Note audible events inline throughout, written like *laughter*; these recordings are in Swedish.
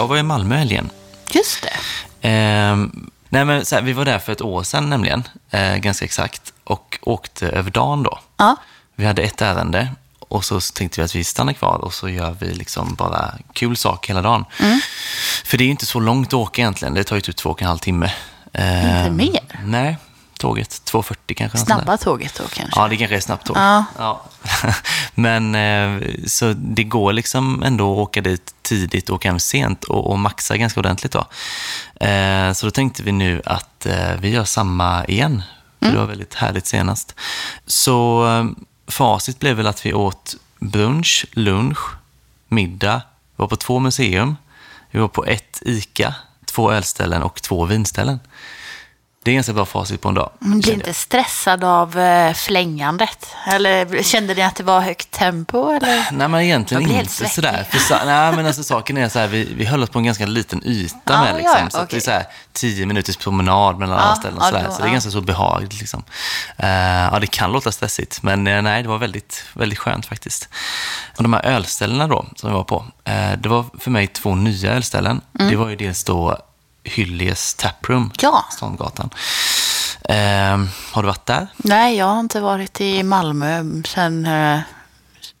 Jag var i Malmö helgen. Just det. Ehm, nej men så här, vi var där för ett år sedan nämligen, eh, ganska exakt, och åkte över dagen då. Ja. Vi hade ett ärende och så tänkte vi att vi stannar kvar och så gör vi liksom bara kul sak hela dagen. Mm. För det är inte så långt att åka egentligen, det tar ju typ två och en halv timme. Inte Ehm, mer? Nej, tåget 2.40 kanske. Snabba tåget då kanske? Ja, det kanske är snabbt tåg. Ja. Ja. *laughs* Men eh, så det går liksom ändå att åka dit tidigt och åka hem sent och, och maxa ganska ordentligt då. Eh, Så då tänkte vi nu att eh, vi gör samma igen. För Mm. det var väldigt härligt senast. Så facit blev väl att vi åt brunch, lunch, middag, vi var på två museum, vi var på ett ICA, två ölställen och två vinställen. Det är ganska bra facit på en dag. Men blir inte stressad av eh, flängandet? Eller kände ni att det var högt tempo? Eller? Nej, men egentligen inte helt sådär. För, sa- nej, men alltså, saken är så här, vi, vi höll oss på en ganska liten yta Ja, med. Liksom, ja, så att det är så här, tio minuters promenad mellan Ja, alla ställen. ja, Så, då- så det är ganska så behagligt. Liksom. Eh, ja, det kan låta stressigt, men eh, nej, det var väldigt, väldigt skönt faktiskt. Och de här ölställena då, som vi var på, eh, det var för mig två nya ölställen. Det var ju dels då Hyllies Taproom. Ja. Ståndgatan. Eh, har du varit där? Nej, jag har inte varit i Malmö sedan eh,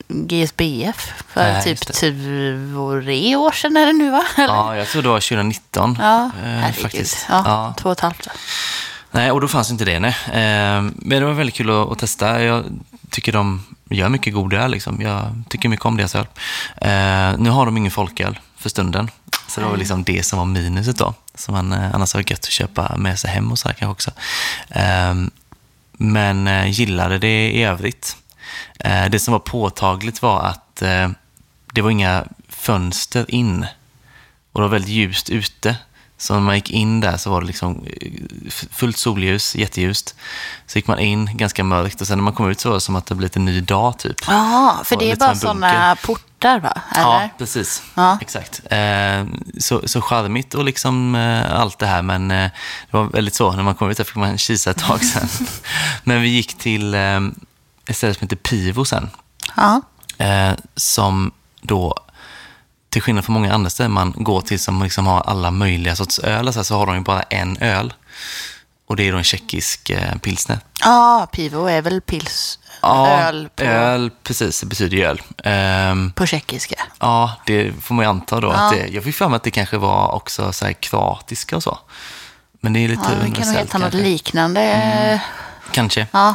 GSBF för Nej, typ tre år sedan är det nu va? Eller? Ja, jag tror det var 2019. Ja, eh, herregud. faktiskt. Ja, Ja. Två och ett halvt. Nej, och då fanns inte det. Nej. Eh, men det var väldigt kul att, att testa. Jag tycker de gör mycket god öl. Liksom. Jag tycker mycket om deras öl. Eh, nu har de ingen folköl för stunden. Så det var väl liksom det som var minuset då. Som man eh, annars har gött att köpa med sig hem och så här kanske också. Eh, men eh, gillade det i övrigt. Eh, det som var påtagligt var att det var inga fönster in. Och det var väldigt ljust ute. Så när man gick in där så var det liksom fullt solljus, jätteljust. Så gick man in ganska mörkt och sen när man kom ut så var det som att det blivit en ny dag typ. Ja, för det är bara sådana portar va? Eller? Ja, precis. Ja. Exakt. Eh, så, så charmigt och liksom eh, allt det här, men eh, det var väldigt så. När man kom ut där fick man kisa ett tag sen. *laughs* men vi gick till eh, ett ställe som heter Pivo sen. ja. Eh, som då, till skillnad från många andra ställen man går till som liksom har alla möjliga sorts öl, så, så har de ju bara en öl. Och det är då en tjeckisk eh, pilsner. Ja, Pivo är väl pils, öl på, öl, precis, det betyder ju öl. Ehm, på tjeckiska. Ja, det får man ju anta då. Ja. Att det, jag fick för mig att det kanske var också så här kroatiska och så. Men det är lite Ja, det kan helt annat kanske. liknande. Kanske. Ja.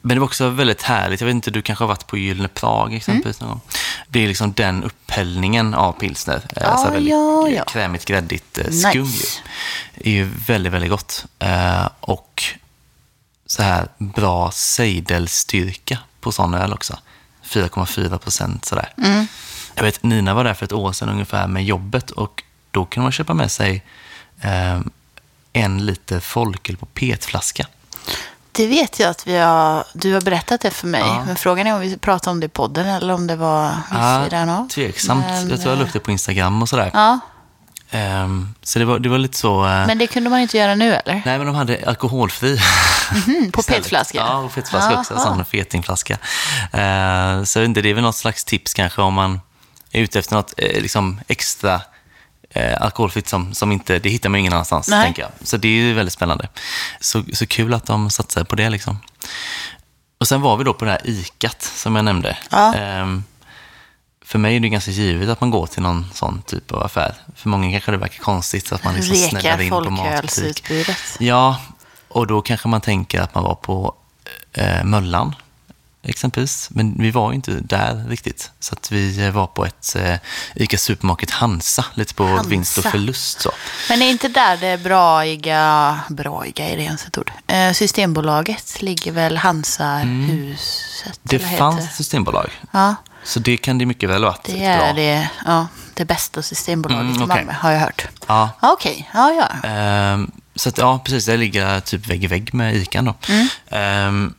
Men det var också väldigt härligt. Jag vet inte, du kanske har varit på Gyllene Prag exempelvis någon gång. Det är liksom den upphällningen av pilsner. Eh, Ja, så väldigt ja, ja. krämigt, gräddigt eh, skum Nice. Det är ju väldigt, väldigt gott. Eh, och så här bra seidelstyrka på sån öl också. 4,4 procent sådär. Mm. Jag vet, Nina var där för ett år sedan ungefär med jobbet och då kunde man köpa med sig eh, en liter folköl på petflaska. Det vet jag att vi har, du har berättat det för mig. Ja. Men frågan är om vi pratade om det i podden eller om det var vid sidan av. tveksamt. Men, jag tror jag la upp det på Instagram och sådär. Ja, Ehm, så det var, det var lite så... eh, men det kunde man inte göra nu eller? Nej, men de hade alkoholfri. Mhm, *laughs* på petflaska? Ja, på petflaska också. En sån fetingflaska. Uh, så inte, det är väl något slags tips kanske om man är ute efter något eh, liksom extra eh, alkoholfritt som, som inte, det hittar man ingen annanstans, Nej. tänker jag. Så det är ju väldigt spännande. Så, så kul att de satsar på det liksom. Och sen var vi då på det här ikat som jag nämnde. Ja. Ehm, för mig är det ganska givet att man går till någon sån typ av affär. För många kanske det verkar konstigt att man liksom snäller Reka in på matbutik. Ja, och då kanske man tänker att man var på eh, Möllan exempelvis. Men vi var ju inte där riktigt. Så att vi eh, var på ett eh, ICA Supermarket Hansa, lite på Hansa. vinst och förlust. Så. Men är inte där det braiga, braiga är det ens ett ord, eh, Systembolaget ligger väl Hansa-huset? Det vad heter fanns ett systembolag, Ja, så det kan det mycket väl ha varit. det är det, ja, det bästa Systembolaget Mm, i okej. Malmö, har jag hört. Ja, Ja, Okej, ja, ja. Ehm, så att, ja, precis. Det ligger typ vägg i vägg med ICA då. Ehm,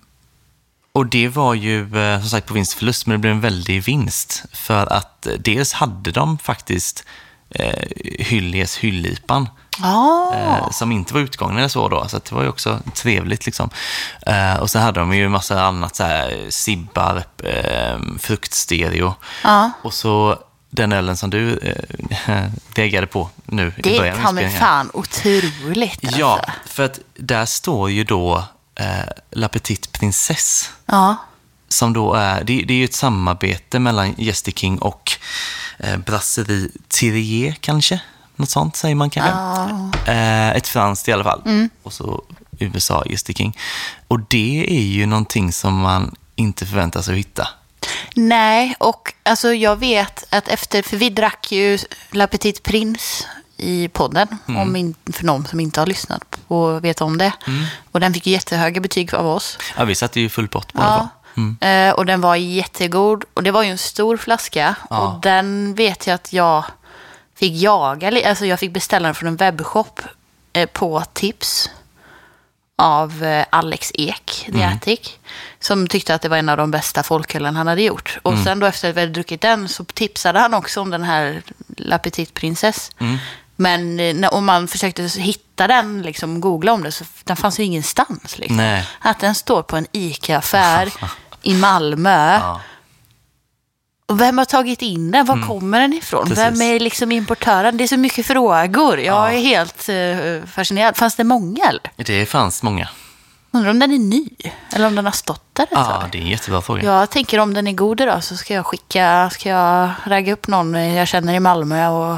och det var ju eh, som sagt på vinst och förlust, men det blev en väldig vinst. För att eh, dels hade de faktiskt eh, Hyllies hyllipan. Ja, Eh, som inte var utgången eller så då. Så det var ju också trevligt liksom. Eh, och sen hade de ju massa annat så här, sibbar, eh, fruktstereo. Ja. Och så den ölen som du eh, *laughs* degade på nu i Det början av kan mig inspelningen. fan otroligt alltså. Ja, för att där står ju då eh, La Petite Princesse. Ja. Som då är, det, det är ju ett samarbete mellan Jester King och eh, Brasserie Thirier kanske? Något sånt säger man kanske? Eh, ett franskt i alla fall. Mm. Och så USA, Jester King. Och det är ju någonting som man inte förväntar sig att hitta. Nej, och alltså jag vet att efter, för vi drack ju La Petite Prince i podden, Mm. om in, för någon som inte har lyssnat och vet om det. Mm. Och den fick jättehöga betyg av oss. Ja, vi satte ju full pott på. Ja. Eh, och den var jättegod. Och det var ju en stor flaska. Ja. Och den vet jag att jag fick jaga. Alltså jag fick beställa den från en webbshop eh, på tips. Av eh, Alex Ek, The Mm. Som tyckte att det var en av de bästa folkölen han hade gjort. Och Mm. sen då efter att vi hade druckit den så tipsade han också om den här La Petite Princesse. Mm. Men eh, om man försökte hitta den, liksom googla om det, så den fanns ju ingenstans. Liksom. Nej. Att den står på en ICA-affär i Malmö. Ja. Och vem har tagit in den? Var kommer den ifrån? Mm. Precis. Vem är liksom importören? Det är så mycket frågor. Jag är helt eh, fascinerad. Fanns det många eller? Det fanns många. Undrar om den är ny? Eller om den har stått där ett Ja, tag? det är en jättebra fråga. Jag tänker om den är god idag så ska jag skicka, ska jag ragga upp någon jag känner i Malmö och...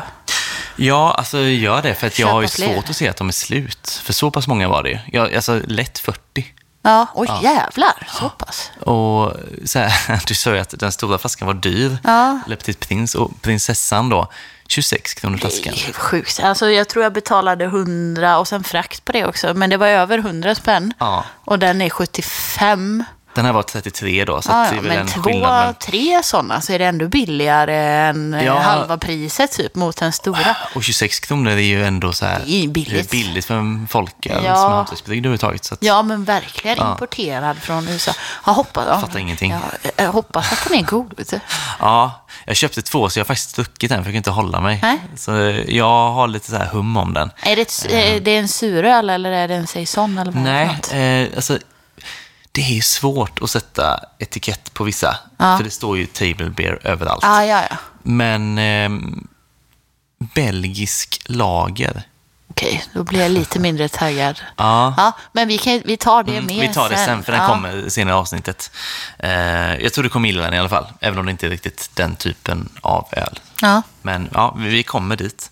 Ja, alltså gör det. För att jag har ju fler. svårt att se att de är slut. För så pass många var det ju. Alltså lätt 40. Ja, oj jävlar, så pass. Och så här, *laughs* du sa ju att den stora flaskan var dyr. Ja. Le Petit Prince. Och prinsessan då, 26 kronor Det flaskan. är sjukt. Alltså, jag tror jag betalade 100 och sen frakt på det också. Men det var över 100 spänn. Ja. Och den är 75. Den här var 33 då, så Ja, det ja, är väl men en två, skillnad. Men... tre sådana så är det ändå billigare än eh, Ja. halva priset typ mot den stora. Och 26 kronor är ju ändå så här... Det är billigt. Det är billigt för en folköl Ja. som är hantverksbryggd överhuvudtaget. Så att, Ja, men verkligen Ja. importerad från USA. Jag hoppas, ja, Fattar ingenting. Ja, jag hoppas att den är god. *laughs* ja, jag köpte två så jag har faktiskt druckit den för jag kan inte hålla mig. Nej. Så jag har lite så här hum om den. Är det, ett, är det en suröl eller är det en saison? Eller vad det Nej, eh, alltså det är svårt att sätta etikett på vissa. Ja. För det står ju table beer överallt. Ah, ja, ja. Men ehm, belgisk lager. Okej, då blir jag lite mindre taggad. Ja. Ja, men vi, kan, vi tar det Mm, med vi tar det sen, för den Ja. kommer senare i avsnittet. Eh, jag tror du kommer gilla den i alla fall, även om det inte är riktigt den typen av öl. Ja. Men ja, vi kommer dit.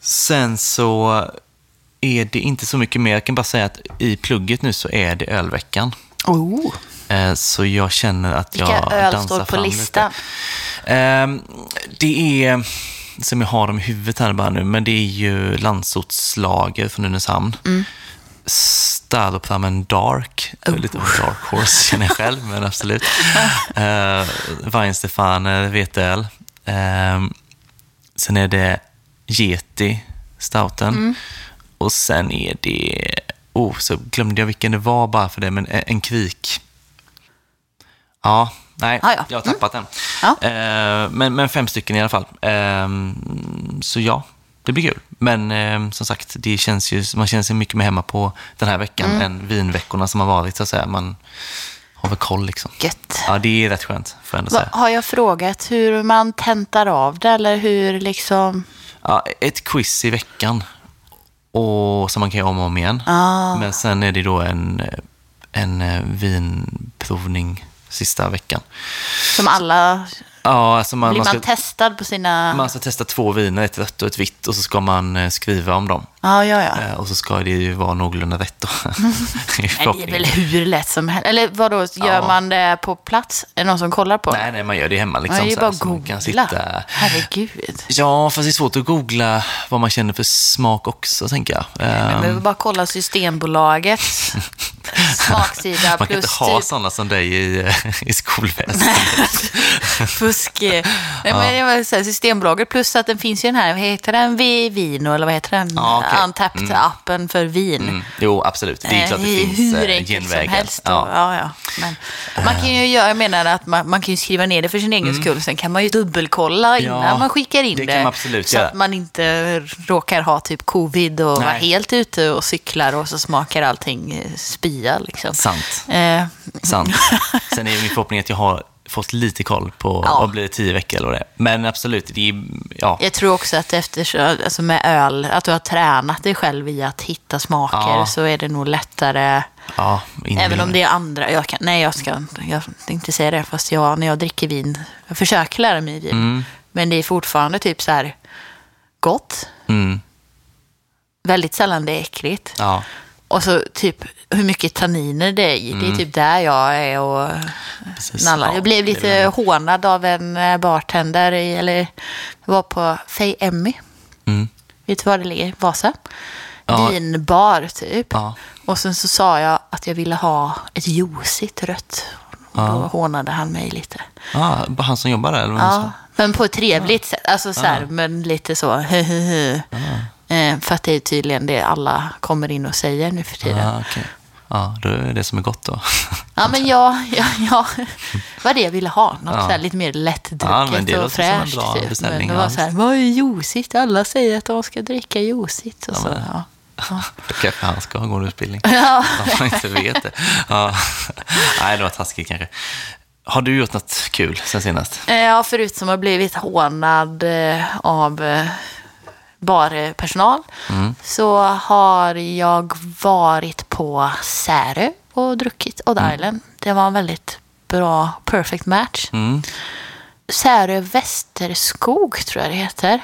Sen så är det inte så mycket mer. Jag kan bara säga att i plugget nu så är det ölveckan. Oh. Eh, Så jag känner att jag Vilka öl dansar står på listan? Ehm, Det är, som jag har dem i huvudet här bara nu, men det är ju Landsortslager från Nynäshamn. Mm. Staropramen Dark, Oh. lite av en dark horse känner jag själv, men absolut. uh, *laughs* Weinstefaner, veteöl. Ehm, sen är det Yeti, stouten. Mm. Och sen är det, oh, så glömde jag vilken det var bara för det, men en, kvik. Ja, nej, Ah, ja. jag har tappat den. Ja. Eh, men, men fem stycken i alla fall. Eh, så ja, det blir kul. Men eh, som sagt, det känns ju, man känner sig mycket mer hemma på den här veckan Mm. än vinveckorna som har varit. Så att säga. Man har väl koll liksom. Gött. Ja, det är rätt skönt, får jag ändå Va, säga. har jag frågat hur man tentar av det eller hur liksom... Ja, ett quiz i veckan. Och, som man kan göra om och om igen. Ah. Men sen är det då en, en eh, vinprovning sista veckan. Som alla... Ja, alltså man, Blir man, man, ska, testad på sina... man ska testa två viner, ett rött och ett vitt, och så ska man eh, skriva om dem. Ja, ja, ja. Eh, Och så ska det ju vara någorlunda rätt då. *laughs* Men det är väl hur lätt som helst. Eller vadå, gör Ja. man det på plats? Är det någon som kollar på? Nej, nej, man gör det hemma Ja, liksom. är ju bara så man kan googla. sitta... Herregud. Ja, fast det är svårt att googla vad man känner för smak också, tänker jag. Man Ehm, behöver bara kolla Systembolaget. *laughs* Smaksida man kan inte ha typ sådana som dig i, i skolväsendet. *laughs* fusk. Nej, men här, Systembolaget plus att den finns ju den här, vad heter den, Vino eller vad heter den? Ja, okej. Untapped-appen för vin. Mm. Jo, absolut. Det är klart det Eh, finns hur eh, enkelt som genvägar. helst. Ja. Ja. Ja, Men man kan ju göra, jag menar att man, man kan ju skriva ner det för sin egen skull. Sen kan man ju dubbelkolla innan Mm. Man skickar in det det. så göra. att man inte råkar ha typ covid och vara helt ute och cyklar och så smakar allting eh, spya liksom. Sant. Eh, Sant. *laughs* Sen är min förhoppning att jag har fått lite koll på Ja. vad blir det, tio veckor eller vad det är. Men absolut, det är, ja. Jag tror också att efter, alltså med öl, att du har tränat dig själv i att hitta smaker Ja. så är det nog lättare. ja Även om det är andra. Jag kan, nej, jag ska inte- jag inte säga det. Fast jag, när jag dricker vin, jag försöker lära mig vin. Mm. Men det är fortfarande typ så här gott. Mm, Väldigt sällan det är äckligt. ja. Och så typ hur mycket tanniner det är i. Det är typ där jag är och Precis. nallar. Ja, Jag blev lite hånad av en eh, bartender. i- Eller var på Fay Emmy. Mm. Vet du var det ligger? Vasa. Ja. Vinbar typ. Ja. Och sen så sa jag att jag ville ha ett juicigt rött. Och då hånade han mig lite. Ja, han som jobbar där? Eller vad Ja, men på ett trevligt sätt. Alltså så här, men lite så. *laughs* Eh, för att det är tydligen det alla kommer in och säger nu för tiden. Ja, okej. Ja, då är det som är gott då. Ja, men *laughs* ja, ja, ja. Var det jag ville ha. Något Ja. lite mer lättdrucket Ja, och låter som en fräscht. bra typ. Men det var ja. så här, vad är juicigt? Alla säger att de ska dricka juicigt. Och så, men- ja. *laughs* Då kanske han ska gå en utbildning. *laughs* Ja. Om man inte vet det. Ja. Nej, det var taskigt kanske. Har du gjort något kul sen senast? Eh, Ja, förutom att ha blivit hånad eh, av eh, barpersonal Mm. så har jag varit på Särö och druckit Odd Island. Det var en väldigt bra perfect match. Mm. Särö Västerskog tror jag det heter.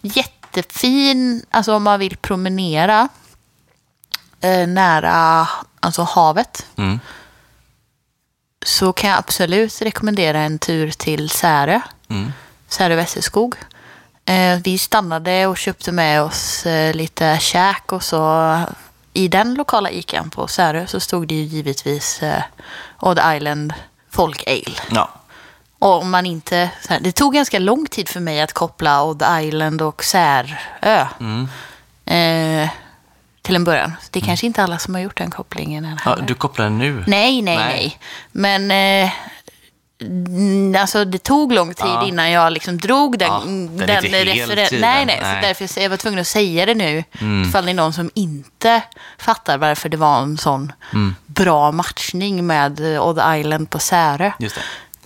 Jättefin, alltså om man vill promenera eh, nära alltså havet Mm. så kan jag absolut rekommendera en tur till Särö. Mm. Särö Västerskog. Eh, vi stannade och köpte med oss eh, lite käk och så i den lokala ikan på Särö så stod det ju givetvis eh, Odd Island Folk Ale. Ja. Och om man inte, det tog ganska lång tid för mig att koppla Odd Island och Särö Mm. eh, till en början. Det är kanske inte alla som har gjort den kopplingen än. ja. Du kopplar den nu? Nej, nej, Nej. nej. Men eh, mm, alltså, det tog lång tid Ja. innan jag liksom drog den, Ja, den, den är inte helt referen- given. Nej, nej. Nej. Mm. Så därför så jag var tvungen att säga det nu. Ifall det är någon som inte fattar varför det var en sån Mm. bra matchning med eh, Odd Island på Särö. Just det.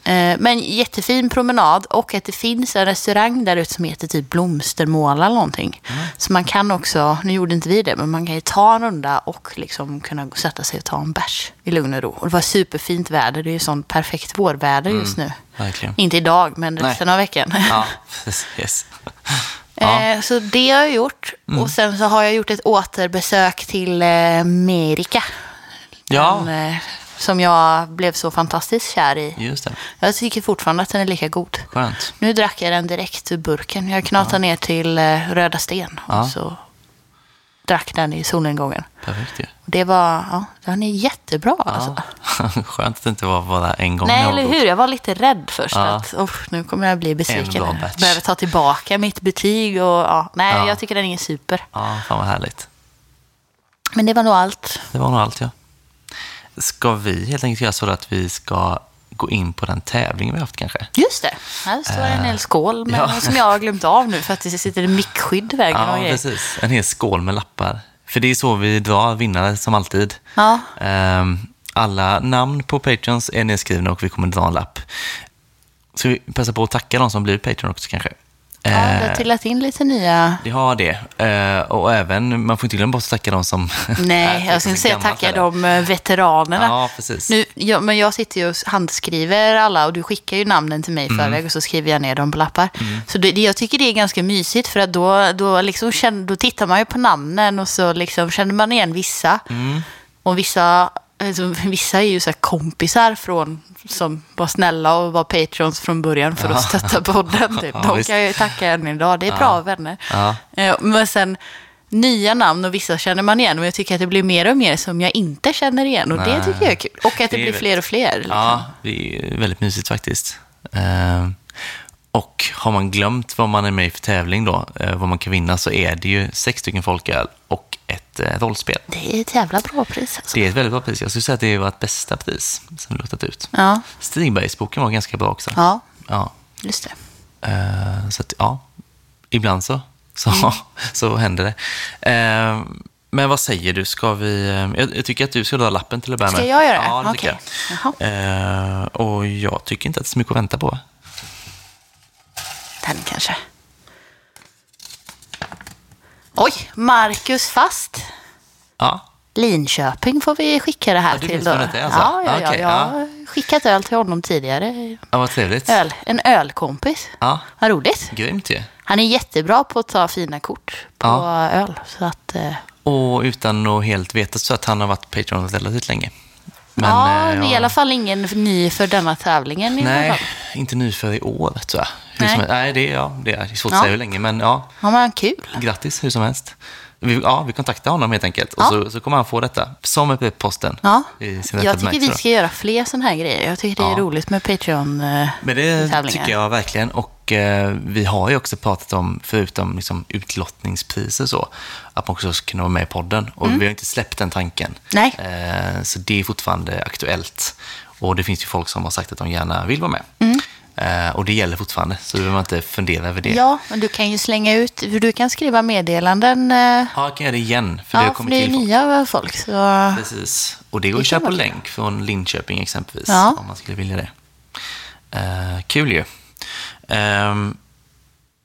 Eh, Men jättefin promenad och att det finns en restaurang där ute som heter typ Blomstermåla eller någonting. Mm. Så man kan också, nu gjorde inte vi det, men man kan ju ta en runda och liksom kunna sätta sig och ta en bärs i lugn och ro. Och det var superfint väder, det är ju sånt perfekt vårväder just nu. Verkligen. Inte idag, men Mm. Nej. resten av veckan. Ja. *laughs* Ja. Eh, Så det har jag gjort. Mm. Och sen så har jag gjort ett återbesök till eh, Amerika. Ja. Den, som jag blev så fantastiskt kär i. Just det. Jag tycker fortfarande att den är lika god. Skönt. Nu drack jag den direkt ur burken. Jag knatade ner till eh, Röda Sten och Ja. så drack den i solnedgången. Perfekt ju. Det var, ja, den är jättebra alltså. *laughs* Skönt att det inte var bara en gång Nej, eller hur? Jag var lite rädd först. Ja. Att, oh, nu kommer jag bli besviken. bra batch. Behöver ta tillbaka mitt betyg. Och, ja, nej, Ja. jag tycker den är super. Ja, fan vad härligt. Men det var nog allt. Det var nog allt, ja. Ska vi helt enkelt göra så att vi ska gå in på den tävlingen vi haft kanske? Just det. Här står en hel skål med, ja. som jag har glömt av nu för att det sitter en mickskydd i vägen. och Ja, grejer. precis. En hel skål med lappar. För det är så vi drar vinnare som alltid. Ja. Ehm, Alla namn på Patreons är nedskrivna och vi kommer dra en lapp. Så vi passar på att tacka de som blir Patreon också kanske. Ja, Eh, det har trillat in lite nya... det har det. Eh, och även, man får inte glömma bort att tacka de som... Nej, *laughs* jag skulle säga tacka de eh, veteranerna. Ja, precis. Nu, ja, men jag sitter ju och handskriver alla och du skickar ju namnen till mig i Mm. förväg och så skriver jag ner dem på lappar. Så det, det- jag tycker det är ganska mysigt för att då, då, liksom känner, då tittar man ju på namnen och så liksom känner man igen vissa. Mm. Och vissa, alltså, vissa är ju så kompisar från, som var snälla och var patrons från början för att stötta podden. Typ. De kan jag ju tacka än idag. Det är bra vänner. Eh, Men sen nya namn och vissa känner man igen. Och jag tycker att det blir mer och mer som jag inte känner igen. Och det Nej. tycker jag är kul. Och att det, Det blir fler och fler. Liksom. Ja, det är väldigt mysigt faktiskt. Eh, och har man glömt vad man är med i för tävling då, eh, vad man kan vinna, så är det ju sex stycken folköl och ett eh, rollspel. Det är ett jävla bra pris alltså. Det är ett väldigt bra pris. Jag skulle säga att det är vårt bästa pris som vi lottat ut. Ja, Stigbergsboken var ganska bra också. ja, Ja. just det. Eh, så att, ja, ibland så, så, Mm. *laughs* så händer det. Eh, Men vad säger du? Ska vi... Jag, jag tycker att du ska dra lappen till att börja med. Ska jag göra det? Ja, det Okej. tycker jag. Eh, och jag tycker inte att det är så mycket att vänta på. Den kanske. Oj, Marcus Fast. Ja, Linköping får vi skicka det här Ja, det till. Då. detta, alltså? Ja, ja, ja, Okej, jag har skickat öl till honom tidigare. ja vad trevligt. Öl, en ölkompis. Ja, Vad roligt. grymt ju. Han är jättebra på att ta fina kort på öl. Så att, eh, Och utan att helt veta så att han har varit Patreon relativt länge. Men, ja, eh, är i alla fall ingen ny för denna tävlingen. Nej, inte ny för i år tror jag. Hur Nej. Som, nej, det, är- ja, det är svårt att Ja. säga hur länge, men ja, Ja, men kul. grattis hur som helst. Vi, ja, vi kontaktar honom helt enkelt och Ja. så, så kommer han få detta som posten. Ja. Jag tycker vi ska göra fler sådana här grejer. Jag tycker det är Ja. roligt med Patreon. eh, Men det tävlingar. tycker jag verkligen. Och eh, vi har ju också pratat om, förutom liksom, utlottningspriser så, att man också ska kunna vara med i podden. Och vi har inte släppt den tanken. Nej. Eh, så det är fortfarande aktuellt. Och det finns ju folk som har sagt att de gärna vill vara med. Eh, och det gäller fortfarande, så du behöver inte fundera över det. Ja, men du kan ju slänga ut, för du kan skriva meddelanden. eh, Ja, jag kan göra det igen, för det Ja, har för kommit det är till nya folk. Så... Precis. Och det går Det att köra på länk från Linköping exempelvis, Ja. om man skulle vilja det. Eh, kul ju. Ehm,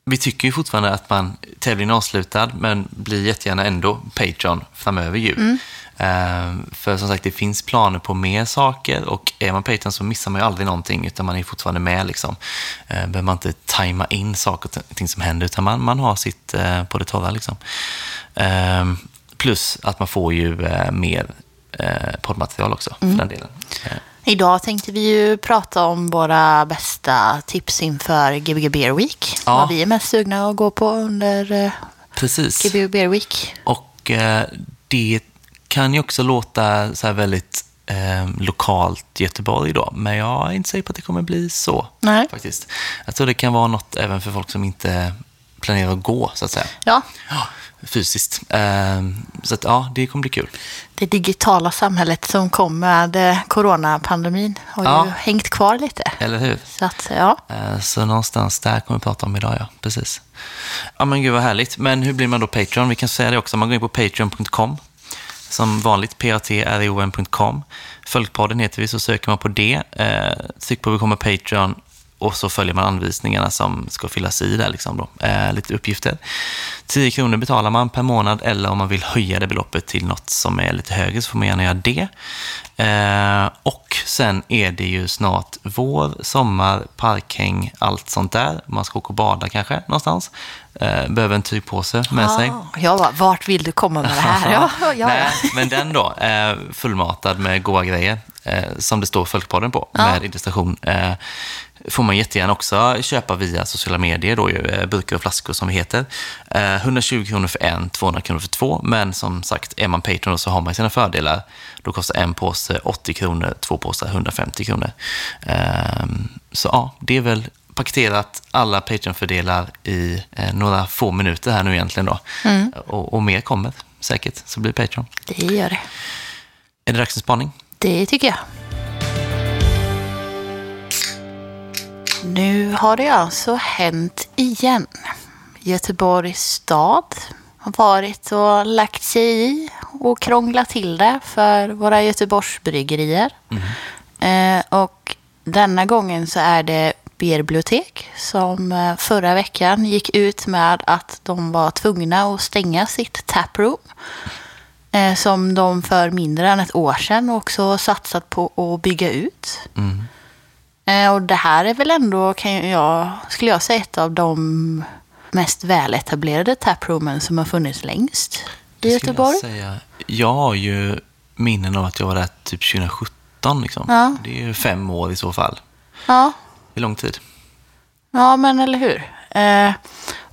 vi tycker ju fortfarande att man, tävlingen är avslutad, men blir jättegärna ändå Patreon framöver ju. Mm. Ehm, för som sagt, det finns planer på mer saker och är man Patreon så missar man ju aldrig någonting, utan man är fortfarande med liksom. Uh, behöver man inte tajma in saker och ting som händer, utan man, man har sitt eh, på det torra liksom. Ehm, plus att man får ju eh, mer eh, poddmaterial också, Mm. för den delen. Idag tänkte vi ju prata om våra bästa tips inför Gbg Beer Week. Ja. Vad vi är mest sugna att gå på under precis. Gbg Beer Week. Och det kan ju också låta så här väldigt eh, lokalt Göteborg då, men jag är inte säker på att det kommer bli så. Nej. Faktiskt. Jag tror det kan vara något även för folk som inte planerar att gå, så att säga. Ja, Ja, fysiskt. Eh, så att ja, det kommer bli kul. det digitala samhället som kom med eh, coronapandemin har Ja. ju hängt kvar lite. Eller hur? Så att, ja. Eh, Så någonstans där kommer vi prata om idag, ja. Precis. Ja, men gud vad härligt. Men hur blir man då Patreon? Vi kan säga det också. Man går in på patreon.com. Som vanligt, patreon.com. Folkpodden heter vi, så söker man på det. Eh, tryck på Become Patreon och så följer man anvisningarna som ska fyllas i där, liksom då. Eh, lite uppgifter. 10 kronor betalar man per månad eller om man vill höja det beloppet till något som är lite högre så får man gärna göra det. Eh, och sen är det ju snart vår, sommar, parkhäng, allt sånt där. Man ska åka och bada kanske någonstans. Eh, behöver en tygpåse med sig. Ah, jag bara, vart vill du komma med det här? *laughs* Ja, ja, ja. Nej, men den då, eh, fullmatad med goda grejer, eh, som det står Folkpodden på, Ja. med illustration, eh, får man jättegärna också köpa via sociala medier, då, ju, eh, burkar och flaskor som vi heter. Eh, 120 kronor för en, 200 kronor för två, men som sagt, är man Patreon så har man sina fördelar. Då kostar en påse 80 kronor, två påsar 150 kronor. Eh, så ja, det är väl paketerat alla Patreon-fördelar i eh, några få minuter här nu egentligen då. Och, och mer kommer säkert, så blir Patreon. Det gör det. Är det dags för spaning? Det tycker jag. Nu har det alltså hänt igen. Göteborgs stad har varit och lagt sig i och krånglat till det för våra Göteborgsbryggerier. Eh, och denna gången så är det Bibliotek som eh, förra veckan gick ut med att de var tvungna att stänga sitt taproom eh, som de för mindre än ett år sedan också satsat på att bygga ut. Mm. Eh, och det här är väl ändå, kan jag, skulle jag säga, ett av de mest väletablerade taproomen som har funnits längst i Göteborg. Jag, säga. jag har ju minnen av att jag var där typ 2017. Liksom. Ja. Det är ju fem år i så fall. Ja, Är lång tid. ja, men eller hur. Eh,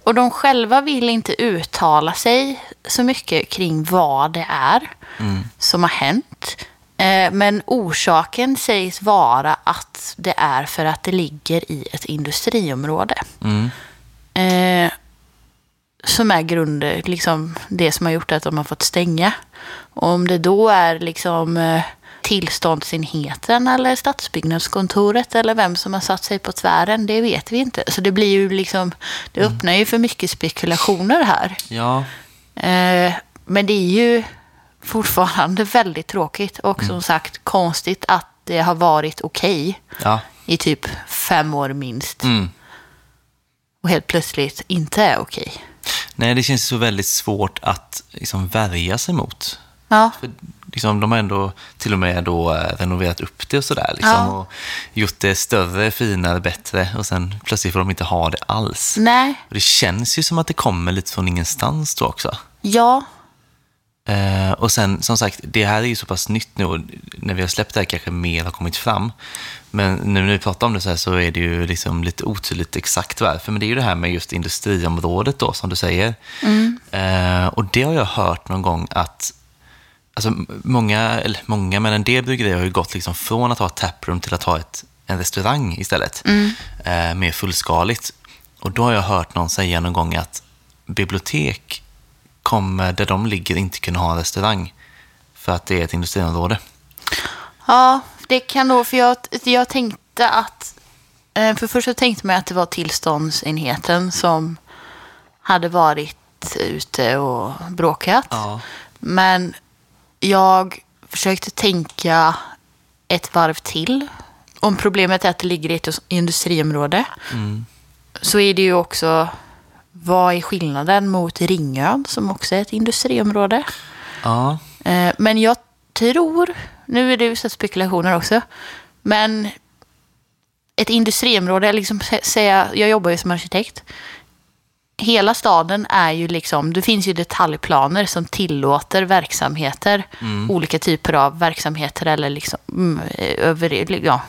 och de själva vill inte uttala sig så mycket kring vad det är som har hänt. Eh, men orsaken sägs vara att det är för att det ligger i ett industriområde. Mm. Eh, som är grund, liksom det som har gjort att de har fått stänga. Och om det då är liksom eh, tillståndsenheten eller stadsbyggnadskontoret eller vem som har satt sig på tvären, det vet vi inte. Så det blir ju liksom, det öppnar ju för mycket spekulationer här. Ja, Eh, men det är ju fortfarande *laughs* väldigt tråkigt och som sagt konstigt att det har varit okej Ja. i typ fem år minst Mm. och helt plötsligt inte är okej. Nej, det känns så väldigt svårt att liksom värja sig mot. Ja, För, liksom, de har ändå till och med då, eh, renoverat upp det och sådär. Liksom, Ja. och gjort det större, finare, bättre. Och sen plötsligt får de inte ha det alls. nej, Och det känns ju som att det kommer lite från ingenstans då också. ja, Eh, och sen, som sagt, det här är ju så pass nytt nu och när vi har släppt det här kanske mer har kommit fram. Men nu när vi pratar om det så här så är det ju liksom lite otydligt exakt varför. Men det är ju det här med just industriområdet då, som du säger. Eh, och det har jag hört någon gång att Alltså många, eller många, men en del bryggerier har ju gått liksom från att ha ett taproom till att ha ett, en restaurang istället. Eh, mer fullskaligt. Och då har jag hört någon säga någon gång att bibliotek kommer, där de ligger, inte kunna ha en restaurang. För att det är ett industriområde. ja, det kan nog, för jag, jag tänkte att, eh, för först så tänkte man att det var tillståndsenheten som hade varit ute och bråkat. Ja. Men jag försökte tänka ett varv till. Om problemet är att det ligger i ett industriområde så är det ju också vad är skillnaden mot Ringön som också är ett industriområde. Ja. Eh, Men jag tror, nu är det ju så spekulationer också, men ett industriområde, liksom sä- säga, jag jobbar ju som arkitekt. Hela staden är ju liksom, det finns ju detaljplaner som tillåter verksamheter, olika typer av verksamheter eller liksom mm, över, ja,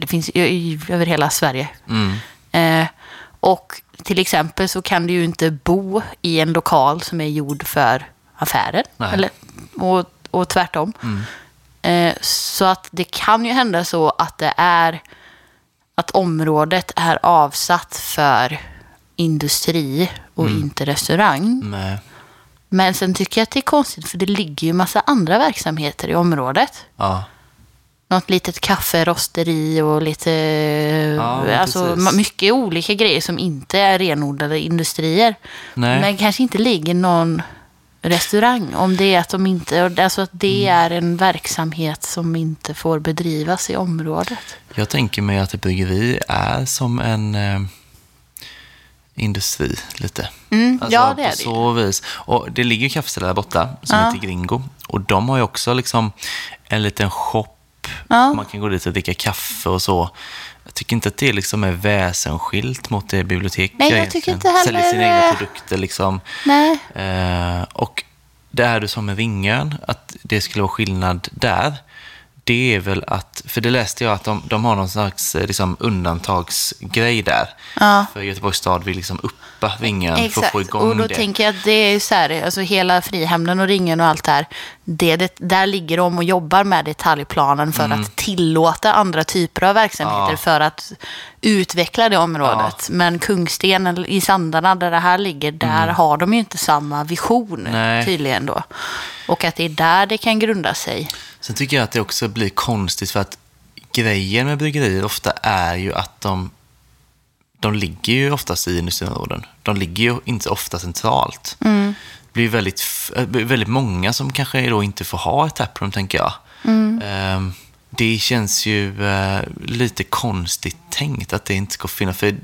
det finns ju i- över hela Sverige. Mm. Eh, och till exempel så kan du ju inte bo i en lokal som är gjord för affärer. Nej. Eller, och, och tvärtom. Eh, så att det kan ju hända så att det är att området är avsatt för industri och inte restaurang. Nej. Men sen tycker jag att det är konstigt för det ligger ju massa andra verksamheter i området. Ja. Något litet kafferosteri och lite... Ja, alltså precis. mycket olika grejer som inte är renodlade industrier. Nej. Men kanske inte ligger någon restaurang. Om det är att de inte... Alltså att det Mm. är en verksamhet som inte får bedrivas i området. Jag tänker mig att ett bryggeri är som en eh, industri lite. Mm, ja, det är på det så vis. Och det ligger ju kaffeställe där borta som Ja. heter Gringo. Och de har ju också liksom en liten shop. Ja. Man kan gå dit och dricka kaffe och så. Jag tycker inte att det liksom är väsensskilt mot det bibliotek Nej, jag tycker inte Säljer heller, sina egna produkter liksom. Nej. Eh, och det är du som med Ringön, att det skulle vara skillnad där. Det är väl att, för det läste jag att de, de har någon slags eh, liksom, undantagsgrej där. Ja. För Göteborgs stad vill liksom uppa Ringön för att Exakt, få igång och då det. tänker jag att det är så här, alltså hela Frihamnen och Ringen och allt det här, det, det, där ligger de och jobbar med detaljplanen för att tillåta andra typer av verksamheter Mm. Ja. för att utveckla det området. Men Kungsten eller i Sandarna där det här ligger, där har de ju inte samma vision Mm. Nej. tydligen då. Och att det är där det kan grunda sig. Sen tycker jag att det också blir konstigt för att grejen med bryggerier ofta är ju att de, de ligger ju oftast i industriområden. De ligger ju inte ofta centralt. Det blir väldigt, eh, väldigt många som kanske då inte får ha ett taproom, tänker jag. Ehm, det känns ju eh, lite konstigt tänkt att det inte ska finnas. För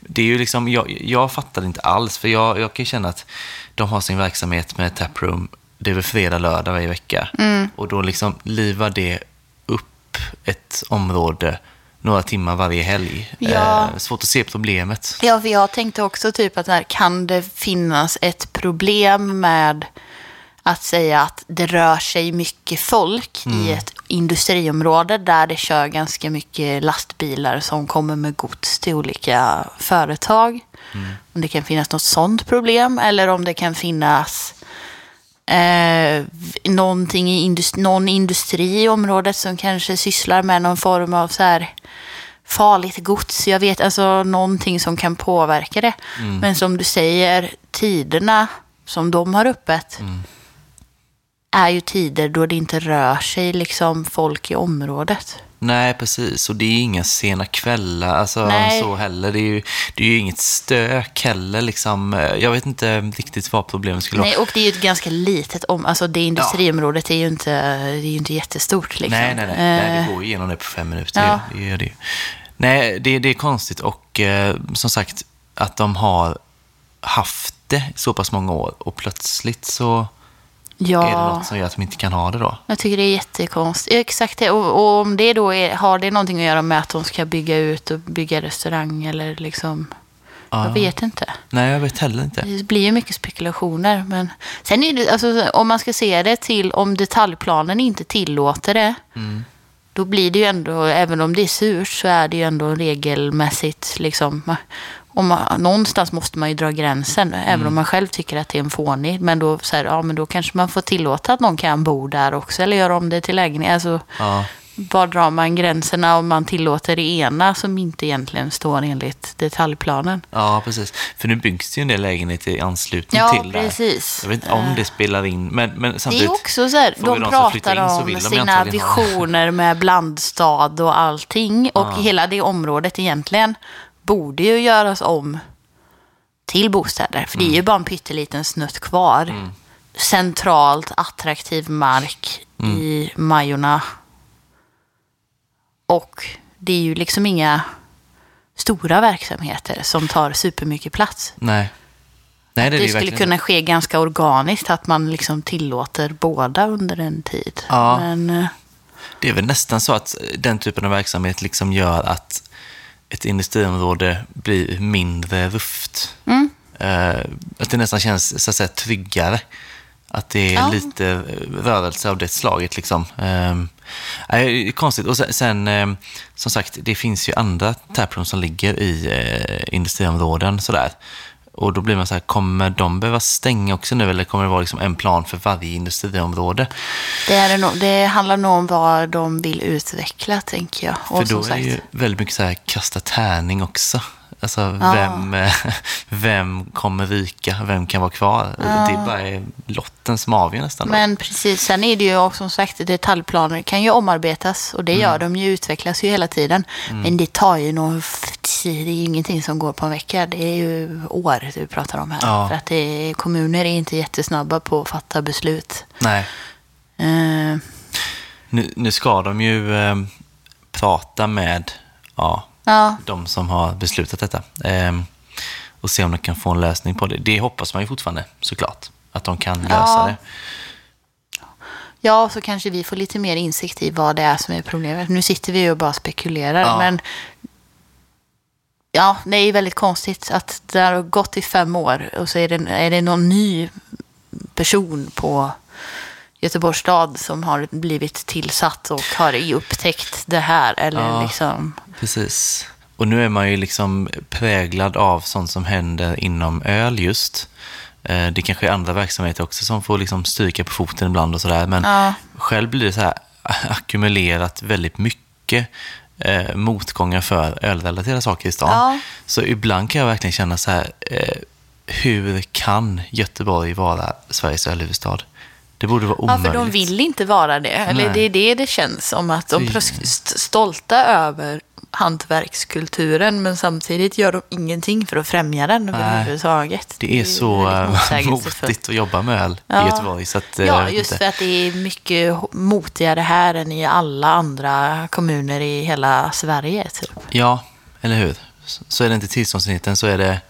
det är ju liksom, jag, jag fattar inte alls, för jag, jag kan ju känna att de har sin verksamhet med taproom, det är väl fredag, lördag varje vecka. Och då liksom livar det upp ett område några timmar varje helg. Ja. Eh, svårt att se problemet. Ja, för jag tänkte också typ att här, kan det finnas ett problem med att säga att det rör sig mycket folk i ett industriområde där det kör ganska mycket lastbilar som kommer med gods till olika företag. Om det kan finnas något sånt problem eller om det kan finnas eh, någonting i industri, någon industri i området som kanske sysslar med någon form av så här farligt gods. Jag vet, alltså någonting som kan påverka det. Men som du säger, tiderna som de har öppet är ju tider då det inte rör sig liksom folk i området. Nej, precis. Och det är inga sena kvällar alltså, Nej. så heller. Det är, ju, det är ju inget stök heller. Liksom. Jag vet inte riktigt vad problemet skulle Nej, och det är ju ett ganska litet om, alltså det industriområdet är ju inte, det är ju inte jättestort liksom. Nej, nej, nej. nej Eh, det går ju igenom det på fem minuter. Ja. Det gör det ju. Nej, det, det är konstigt och eh, som sagt att de har haft det så pass många år och plötsligt så är det ja, något som gör att de inte kan ha det då. jag tycker det är jättekonstigt. Exakt det. Och, och om det då är, har det någonting att göra med att de ska bygga ut och bygga restaurang eller liksom, Ja. jag vet inte. Nej, jag vet heller inte. Det blir ju mycket spekulationer. Men sen är det, alltså, om man ska se det till om detaljplanen inte tillåter det. Mm. Då blir det ju ändå, även om det är surt, så är det ju ändå regelmässigt liksom. Om man, någonstans måste man ju dra gränsen, även Mm. om man själv tycker att det är en fånig. Men då, så här, ja, men då kanske man får tillåta att någon kan bo där också, eller göra om det till lägenhet. Alltså, Ja. var drar man gränserna om man tillåter det ena som inte egentligen står enligt detaljplanen? ja, precis. För nu byggs det ju en del lägenheter i anslutning Ja, till det här. precis. Jag vet inte om det spelar in, men, men Det samtidigt... är också så här, de pratar in om sina det. visioner med blandstad och allting. Och hela det området egentligen borde ju göras om till bostäder. För det är Mm. ju bara en pytteliten snutt kvar. Centralt, attraktiv mark Mm. i Majorna. Och det är ju liksom inga stora verksamheter som tar supermycket plats. Nej. Nej, det Det skulle verkligen kunna ske ganska organiskt, att man liksom tillåter båda under en tid. Ja. Men, eh, Det är väl nästan så att den typen av verksamhet liksom gör att ett industriområde blir mindre rufft. Mm. Eh, att det nästan känns så att säga, tryggare. Att det är Ja. lite eh, rörelse av det slaget. Liksom. Eh, konstigt. Och sen, sen eh, som sagt, det finns ju andra taprooms som ligger i eh, industriområden. Sådär. Och då blir man så här, kommer de behöva stänga också nu eller kommer det vara liksom en plan för varje industriområde? det, är det, det handlar nog om vad de vill utveckla, tänker jag. Och För då är sagt, det ju väldigt mycket så här kasta tärning också. Alltså Ja. vem, eh, vem kommer ryka, vem kan vara kvar? Det är bara lotten som avgör nästan. då. Men precis, sen är det ju också som sagt detaljplaner kan ju omarbetas och det Mm. gör de ju, utvecklas ju hela tiden. Men det tar ju nog, det är ju ingenting som går på en vecka. Det är ju år du pratar om här. Ja. För att det är, kommuner är inte jättesnabba på att fatta beslut. Nej, Eh, nu, nu ska de ju eh, prata med ja, ja, de som har beslutat detta. Eh, och se om de kan få en lösning på det. Det hoppas man ju fortfarande såklart. Att de kan lösa Ja. det. Ja, så kanske vi får lite mer insikt i vad det är som är problemet. Nu sitter vi och bara spekulerar, Ja. men ja, det är väldigt konstigt att det har gått i fem år och så är det, är det någon ny person på Göteborgs stad som har blivit tillsatt och har upptäckt det här. Eller Ja. liksom, Precis. Och nu är man ju liksom präglad av sånt som händer inom öl just. Eh, Det kanske är andra verksamheter också som får liksom stryka på foten ibland och sådär. Men Ja. själv blir det så här *laughs* ackumulerat väldigt mycket eh, motgångar för ölrelaterade saker i stan. Ja. Så ibland kan jag verkligen känna så här, eh, hur kan Göteborg vara Sveriges ölhuvudstad? Det borde vara Ja, omöjligt. för de vill inte vara det. Eller Nej. det är det det känns som att de är st- stolta över hantverkskulturen men samtidigt gör de ingenting för att främja den Nej. överhuvudtaget. Det är så väldigt eh, motsägelsefullt. motigt att jobba med öl i Ja. Göteborg. Så att, eh, Ja, just inte. för att det är mycket motigare här än i alla andra kommuner i hela Sverige. Typ. Ja, eller hur? Så- Så är det inte tillståndsenheten så är det...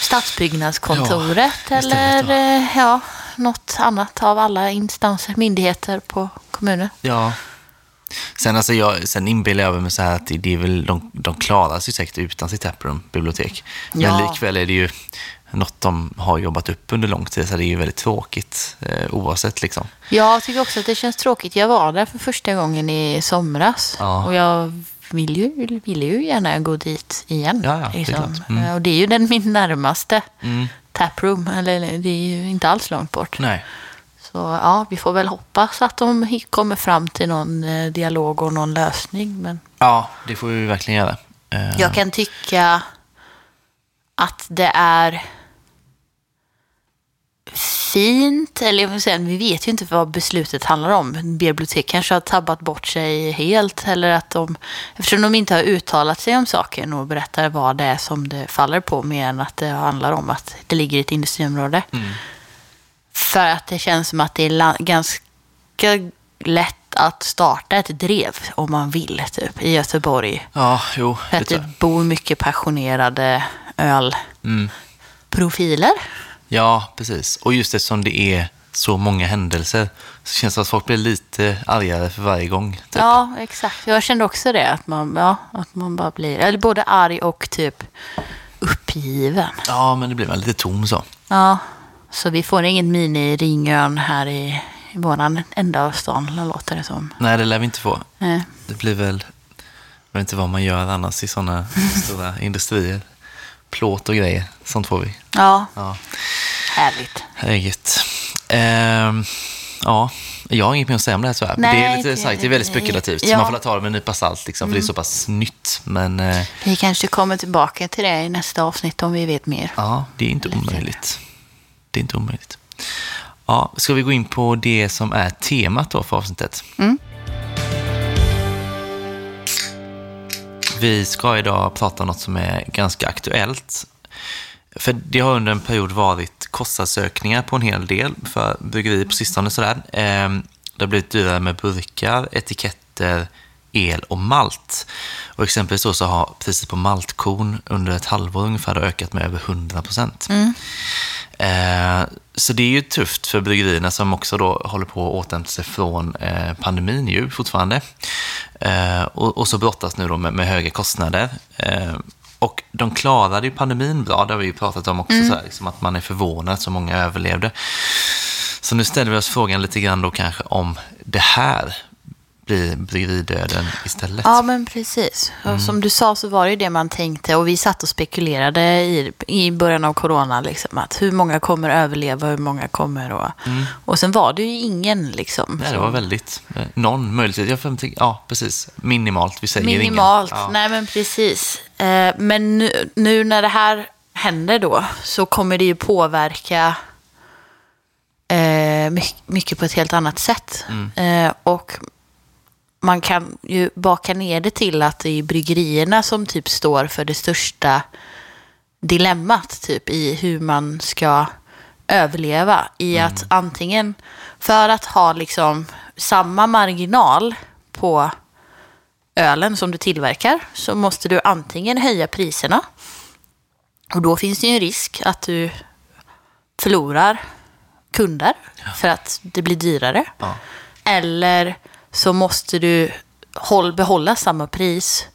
Stadsbyggnadskontoret Ja, eller eh, ja, något annat av alla instanser, myndigheter på kommunen. Ja. Sen, alltså jag, sen inbillar jag mig så här att det, det är väl, de, de klarar sig säkert utan sitt taproom, bibliotek. Men Ja. likväl är det ju något de har jobbat upp under lång tid, så det är ju väldigt tråkigt eh, oavsett. Liksom. Jag tycker också att det känns tråkigt. Jag var där för första gången i somras. Ja. Och jag vill ju, vill ju gärna gå dit igen. Ja, ja, det liksom. klart. Mm. Och det är ju den min närmaste Mm. taproom. Eller det är ju inte alls långt bort. Nej. Så ja, vi får väl hoppas att de kommer fram till någon eh, dialog och någon lösning. Men Ja, det får vi verkligen göra. Eh, jag kan tycka att det är fint. Eller jag vill säga, vi vet ju inte vad beslutet handlar om. Bibliotek kanske har tabbat bort sig helt. Eller att de, eftersom de inte har uttalat sig om saken och berättar vad det är som det faller på. Mer än att det handlar om att det ligger i ett industriområde. För att det känns som att det är ganska lätt att starta ett drev om man vill typ, i Göteborg. Ja, jo, För det att det bor mycket passionerade Mm. ölprofiler. Ja, precis. Och just eftersom det är så många händelser så känns det som att folk blir lite argare för varje gång. Typ. Ja, exakt. Jag kände också det. Att man, ja, att man bara blir eller både arg och typ uppgiven. ja, men det blir väl lite tom så. Ja, så vi får ingen mini-Ringön här i, i våran ända av stan, låter det som. Nej, det lär vi inte få. Nej. Det blir väl, jag vet inte vad man gör annars i sådana *laughs* stora industrier. Plåt och grejer, sånt får vi. Ja, Ja, härligt. herregud. Ehm, ja, jag har inget mer att säga om det här tyvärr. Nej, det är lite det- sagt, det är väldigt spekulativt. ja. Man får ta det med en nypa salt, liksom, för det är så pass nytt. Men eh, Vi kanske kommer tillbaka till det i nästa avsnitt om vi vet mer. ja, det är inte omöjligt. Det är inte omöjligt. Ja, ska vi gå in på det som är temat då för avsnittet? Mm. Vi ska idag prata om något som är ganska aktuellt. För det har under en period varit kostnadsökningar på en hel del för bryggerier på sistone. Sådär. Ehm, Det har blivit dyrare med burkar, etiketter, el och malt. Och exempelvis då så har priset på maltkorn under ett halvår ungefär ökat med över 100 procent. Eh, Så det är ju tufft för bryggerierna som också då håller på att återhämta sig från eh, pandemin ju fortfarande. Eh, Och, och så brottas nu då med, med höga kostnader. Och de klarade ju pandemin bra, det har vi ju pratat om också, så här, liksom att man är förvånad att så många överlevde. Så nu ställer vi oss frågan lite grann då kanske om det här blir bryggeridöden istället. Ja, men precis. Och som du sa så var det ju det man tänkte. Och vi satt och spekulerade i, i början av corona. Liksom, att hur många kommer överleva, hur många kommer... Och, och sen var det ju ingen. Liksom, Nej, det var väldigt, eh, någon möjligtvis, jag inte- ja precis, minimalt, vi säger Minimalt, ingen. Ja. nej men precis. Eh, men nu, nu när det här händer då så kommer det ju påverka eh, my- mycket på ett helt annat sätt. Eh, och man kan ju baka ner det till att det är bryggerierna som typ står för det största dilemmat typ i hur man ska överleva. I att antingen för att ha liksom samma marginal på ölen som du tillverkar så måste du antingen höja priserna och då finns det ju en risk att du förlorar kunder för att det blir dyrare. Ja. Eller så måste du håll, behålla samma pris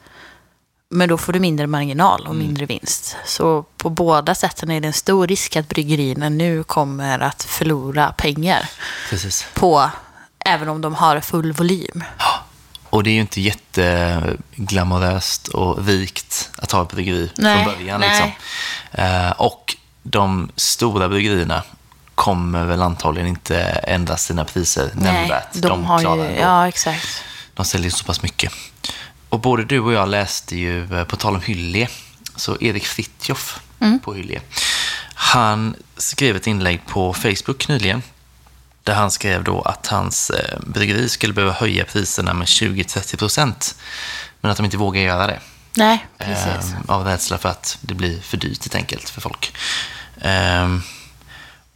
men då får du mindre marginal och mindre vinst. Så på båda sätten är det en stor risk att bryggerierna nu kommer att förlora pengar Precis. på, även om de har full volym. Och det är ju inte jätteglamoröst och rikt att ha ett bryggeri Nej, från början. Liksom. Eh, och de stora bryggerierna kommer väl antagligen inte ändra sina priser nämnvärt. de, har klarar ju, ja exakt. De säljer så pass mycket. Och både du och jag läste ju, eh, på tal om Hyllie, så Erik Fritjof på Hyllie. Han skrev ett inlägg på Facebook nyligen. Där han skrev då att hans eh, bryggeri skulle behöva höja priserna med 20-30 procent. Men att de inte vågar göra det. Nej, precis. Ehm, av rädsla för att det blir för dyrt helt enkelt för folk. Ehm,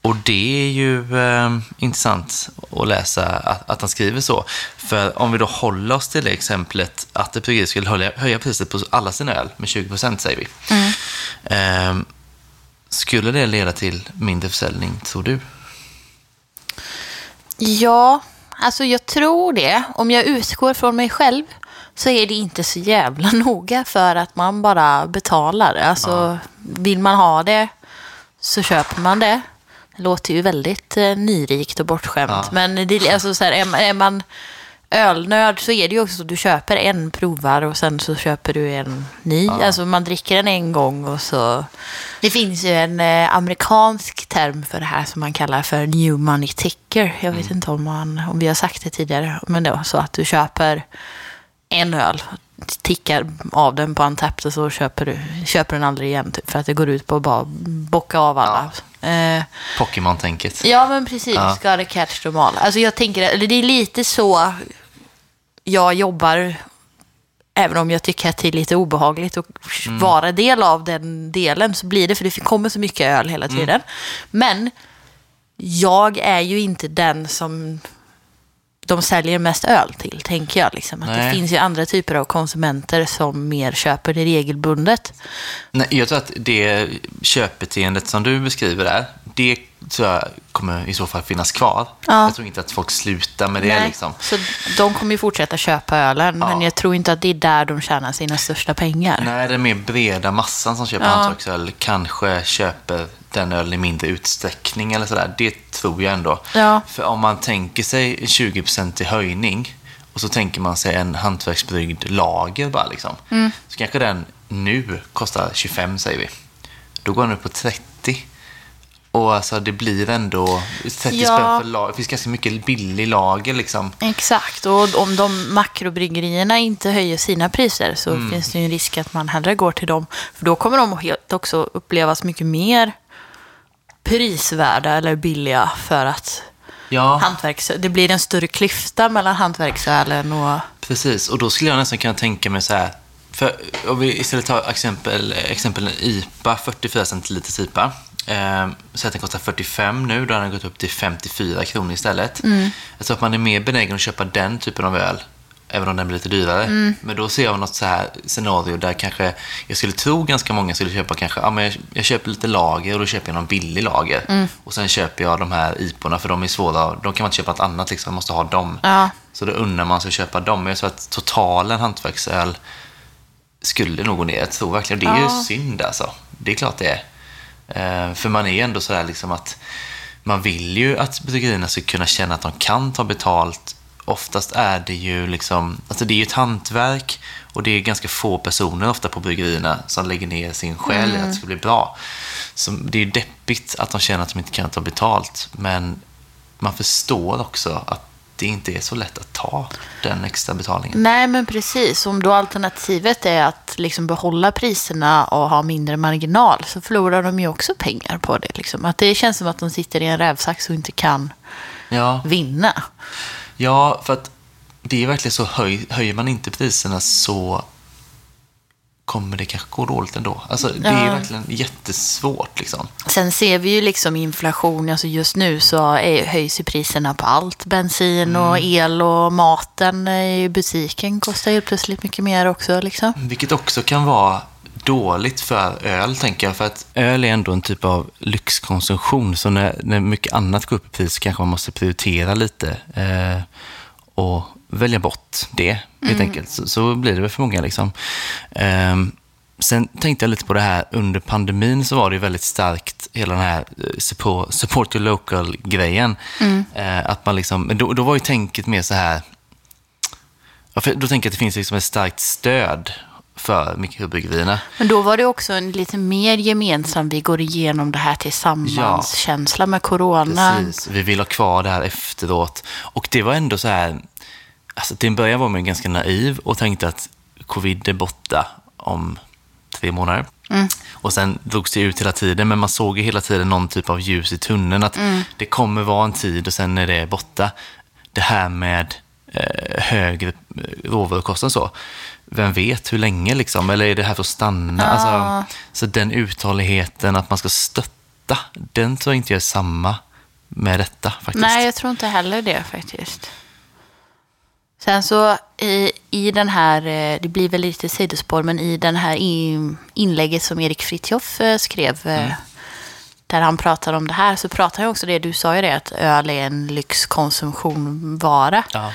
och det är ju ehm, intressant att läsa att, att han skriver så. För om vi då håller oss till det exemplet att ett bryggeri skulle höja, höja priset på alla sina öl med 20 procent säger vi. Ehm, skulle det leda till mindre försäljning, tror du? Ja, alltså jag tror det. Om jag utgår från mig själv så är det inte så jävla *laughs* noga för att man bara betalar. Alltså, vill man ha det så köper man det. Det låter ju väldigt eh, nyrikt och bortskämt. Ja. Men det, alltså, så här, är, man- är man ölnörd så är det ju också så att du köper en, provar och sen så köper du en ny. Alltså man dricker den en gång och så... Det finns ju en eh, amerikansk term för det här som man kallar för new money ticker. Jag vet inte om, man, om vi har sagt det tidigare. Men då så att du köper en öl, tickar av den på Antapped och så köper du köper den aldrig igen. Typ, för att det går ut på att bara bocka av alla. Eh, Pokémon-tänket. Ja, men precis. Ja. Det catch them all. Alltså jag tänker, eller det är lite så jag jobbar, även om jag tycker att det är lite obehagligt att Mm. vara del av den delen, så blir det, för det kommer så mycket öl hela Mm. tiden. Men jag är ju inte den som de säljer mest öl till, tänker jag. Liksom. Att det finns ju andra typer av konsumenter som mer köper det regelbundet. Nej, jag tror att det köpbeteendet som du beskriver där, det tror jag kommer i så fall finnas kvar. Ja. Jag tror inte att folk slutar med det. Nej, Liksom. Så de kommer ju fortsätta köpa ölen, men Ja. jag tror inte att det är där de tjänar sina största pengar. Nej, den mer breda massan som köper Ja. hantverksöl kanske köper den ölen i mindre utsträckning eller sådär. Det tror jag ändå. Ja. För om man tänker sig 20% i höjning och så tänker man sig en hantverksbryggd lager bara liksom. Mm. Så kanske den nu kostar 25 säger vi. Då går den upp på 30. Och alltså det blir ändå 30 Ja. spänn för lager. Det finns ganska mycket billig lager liksom. Exakt, och om de makrobryggerierna inte höjer sina priser så Mm. finns det ju en risk att man hellre går till dem. För då kommer de också upplevas mycket mer prisvärda eller billiga för att Ja. hantverks... det blir en större klyfta mellan hantverksölen och... Precis, och då skulle jag nästan kunna tänka mig så här. För om vi istället tar exempel, exempel en IPA, 44 centiliters IPA. Eh, så att den kostar 45 nu, då har den gått upp till 54 kronor istället. Jag tror att man är mer benägen att köpa den typen av öl, även om den blir lite dyrare. Men då ser jag något så här scenario där kanske, jag skulle tro ganska många skulle köpa kanske, ja men jag, jag köper lite lager och då köper jag någon billig lager. Och sen köper jag de här IPorna, för de är svåra, de kan man inte köpa något annat liksom, man måste ha dem. Ja, Så då undrar man sig att köpa dem. Men jag tror att totalen hantverksöl skulle nog gå ner. Jag tror verkligen det är Ja. ju synd alltså. Det är klart det är. Eh, för man är ju ändå sådär liksom att man vill ju att bryggerierna ska kunna känna att de kan ta betalt. Oftast är det ju liksom, alltså det är ju ett hantverk och det är ganska få personer ofta på bryggerierna som lägger ner sin själ i att det ska bli bra. Så det är ju deppigt att de känner att de inte kan ta betalt. Men man förstår också att det inte är så lätt att ta den extra betalningen. nej men precis. Om då alternativet är att liksom behålla priserna och ha mindre marginal så förlorar de ju också pengar på det. Liksom. Att det känns som att de sitter i en rävsax och inte kan Ja, vinna. Ja för att det är verkligen så, höj, höjer man inte priserna så kommer det kanske gå dåligt ändå. Alltså, det är Ja. verkligen jättesvårt liksom. Sen ser vi ju liksom inflation, alltså just nu så är, höjs ju priserna på allt. Bensin och el och maten i butiken kostar ju plötsligt mycket mer också. Liksom. Vilket också kan vara dåligt för öl, tänker jag. För att öl är ändå en typ av lyxkonsumtion. Så när, när mycket annat går upp i pris så kanske man måste prioritera lite. Eh, och välja bort det, helt enkelt. Så, så blir det väl för många. Liksom. Ehm, sen tänkte jag lite på det här, under pandemin så var det väldigt starkt, hela den här eh, support, support your local-grejen. Eh, att man liksom, men då, då var ju tänket mer så här, då tänker jag att det finns liksom ett starkt stöd för mikrobryggerierna. Men då var det också en lite mer gemensam, vi går igenom det här tillsammans-känsla med corona. Precis. Vi vill ha kvar det här efteråt. Och det var ändå så här, alltså till en början var man ganska naiv och tänkte att covid är borta om tre månader. Och sen drogs det ut hela tiden, men man såg ju hela tiden någon typ av ljus i tunneln. Att det kommer vara en tid och sen är det borta. Det här med eh, högre eh, råvarukostnader så. Vem vet hur länge liksom? Eller är det här för att stanna? Ja. Alltså, så den uthålligheten att man ska stötta, den tror jag inte jag är samma med detta faktiskt. Nej, jag tror inte heller det faktiskt. Sen så i, i den här, eh, det blir väl lite sidospår, men i den här in, inlägget som Erik Fritiof eh, skrev, eh, där han pratar om det här, så pratar han också det, du sa ju det, att öl är en lyxkonsumtionvara. Ja.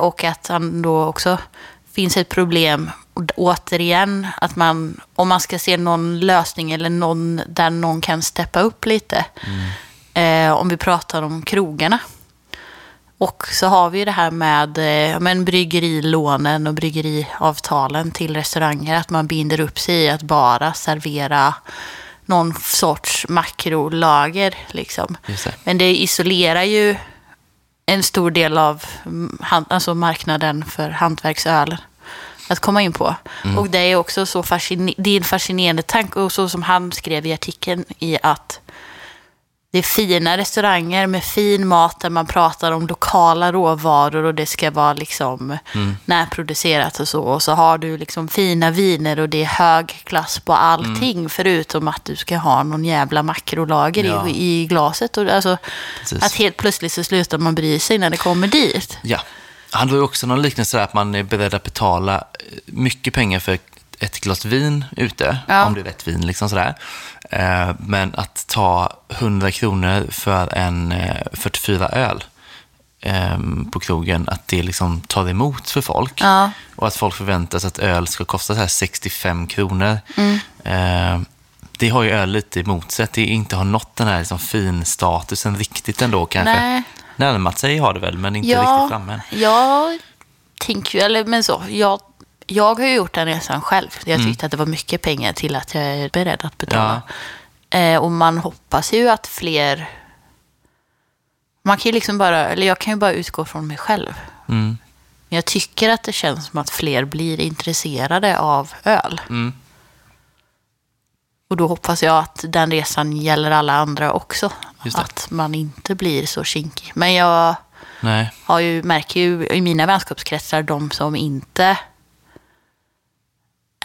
Och att han då också finns ett problem, och återigen, att man, om man ska se någon lösning eller någon där någon kan steppa upp lite. Eh, om vi pratar om krogarna. Och så har vi det här med eh, men bryggerilånen och bryggeriavtalen till restauranger. Att man binder upp sig i att bara servera någon sorts makrolager. Liksom. Det. Men det isolerar ju en stor del av mm, alltså marknaden för hantverksöl att komma in på. Och det är också så fascine- det är en fascinerande tanke, och så som han skrev i artikeln, i att det är fina restauranger med fin mat där man pratar om lokala råvaror och det ska vara liksom närproducerat och så. Och så har du liksom fina viner och det är hög klass på allting förutom att du ska ha någon jävla makrolager Ja. i, i glaset. Och, alltså, Precis. att helt plötsligt så slutar man bry sig när det kommer dit. Ja. Han har ju också någon liknelse där att man är beredd att betala eh, mycket pengar för ett glas vin ute, Ja. om det är rätt vin. Liksom sådär. Eh, Men att ta 100 kronor för en eh, 44 öl eh, på krogen, att det liksom tar emot för folk. Ja. Och att folk förväntar sig att öl ska kosta så här 65 kronor. Mm. Eh, Det har ju öl lite emot sig, att det inte har nått den här liksom fin statusen riktigt ändå kanske. Nej. Närmat sig har det väl, men inte riktigt framme än. jag tänker ju, eller men så, jag, jag har ju gjort den resan själv. Jag Mm. tyckte att det var mycket pengar till att jag är beredd att betala. Eh, och man hoppas ju att fler, man kan ju liksom bara, eller jag kan ju bara utgå från mig själv. Mm. Men jag tycker att det känns som att fler blir intresserade av öl. Mm. Och då hoppas jag att den resan gäller alla andra också. Att man inte blir så kinkig. Men jag Nej. har ju, märker ju i mina vänskapskretsar de som inte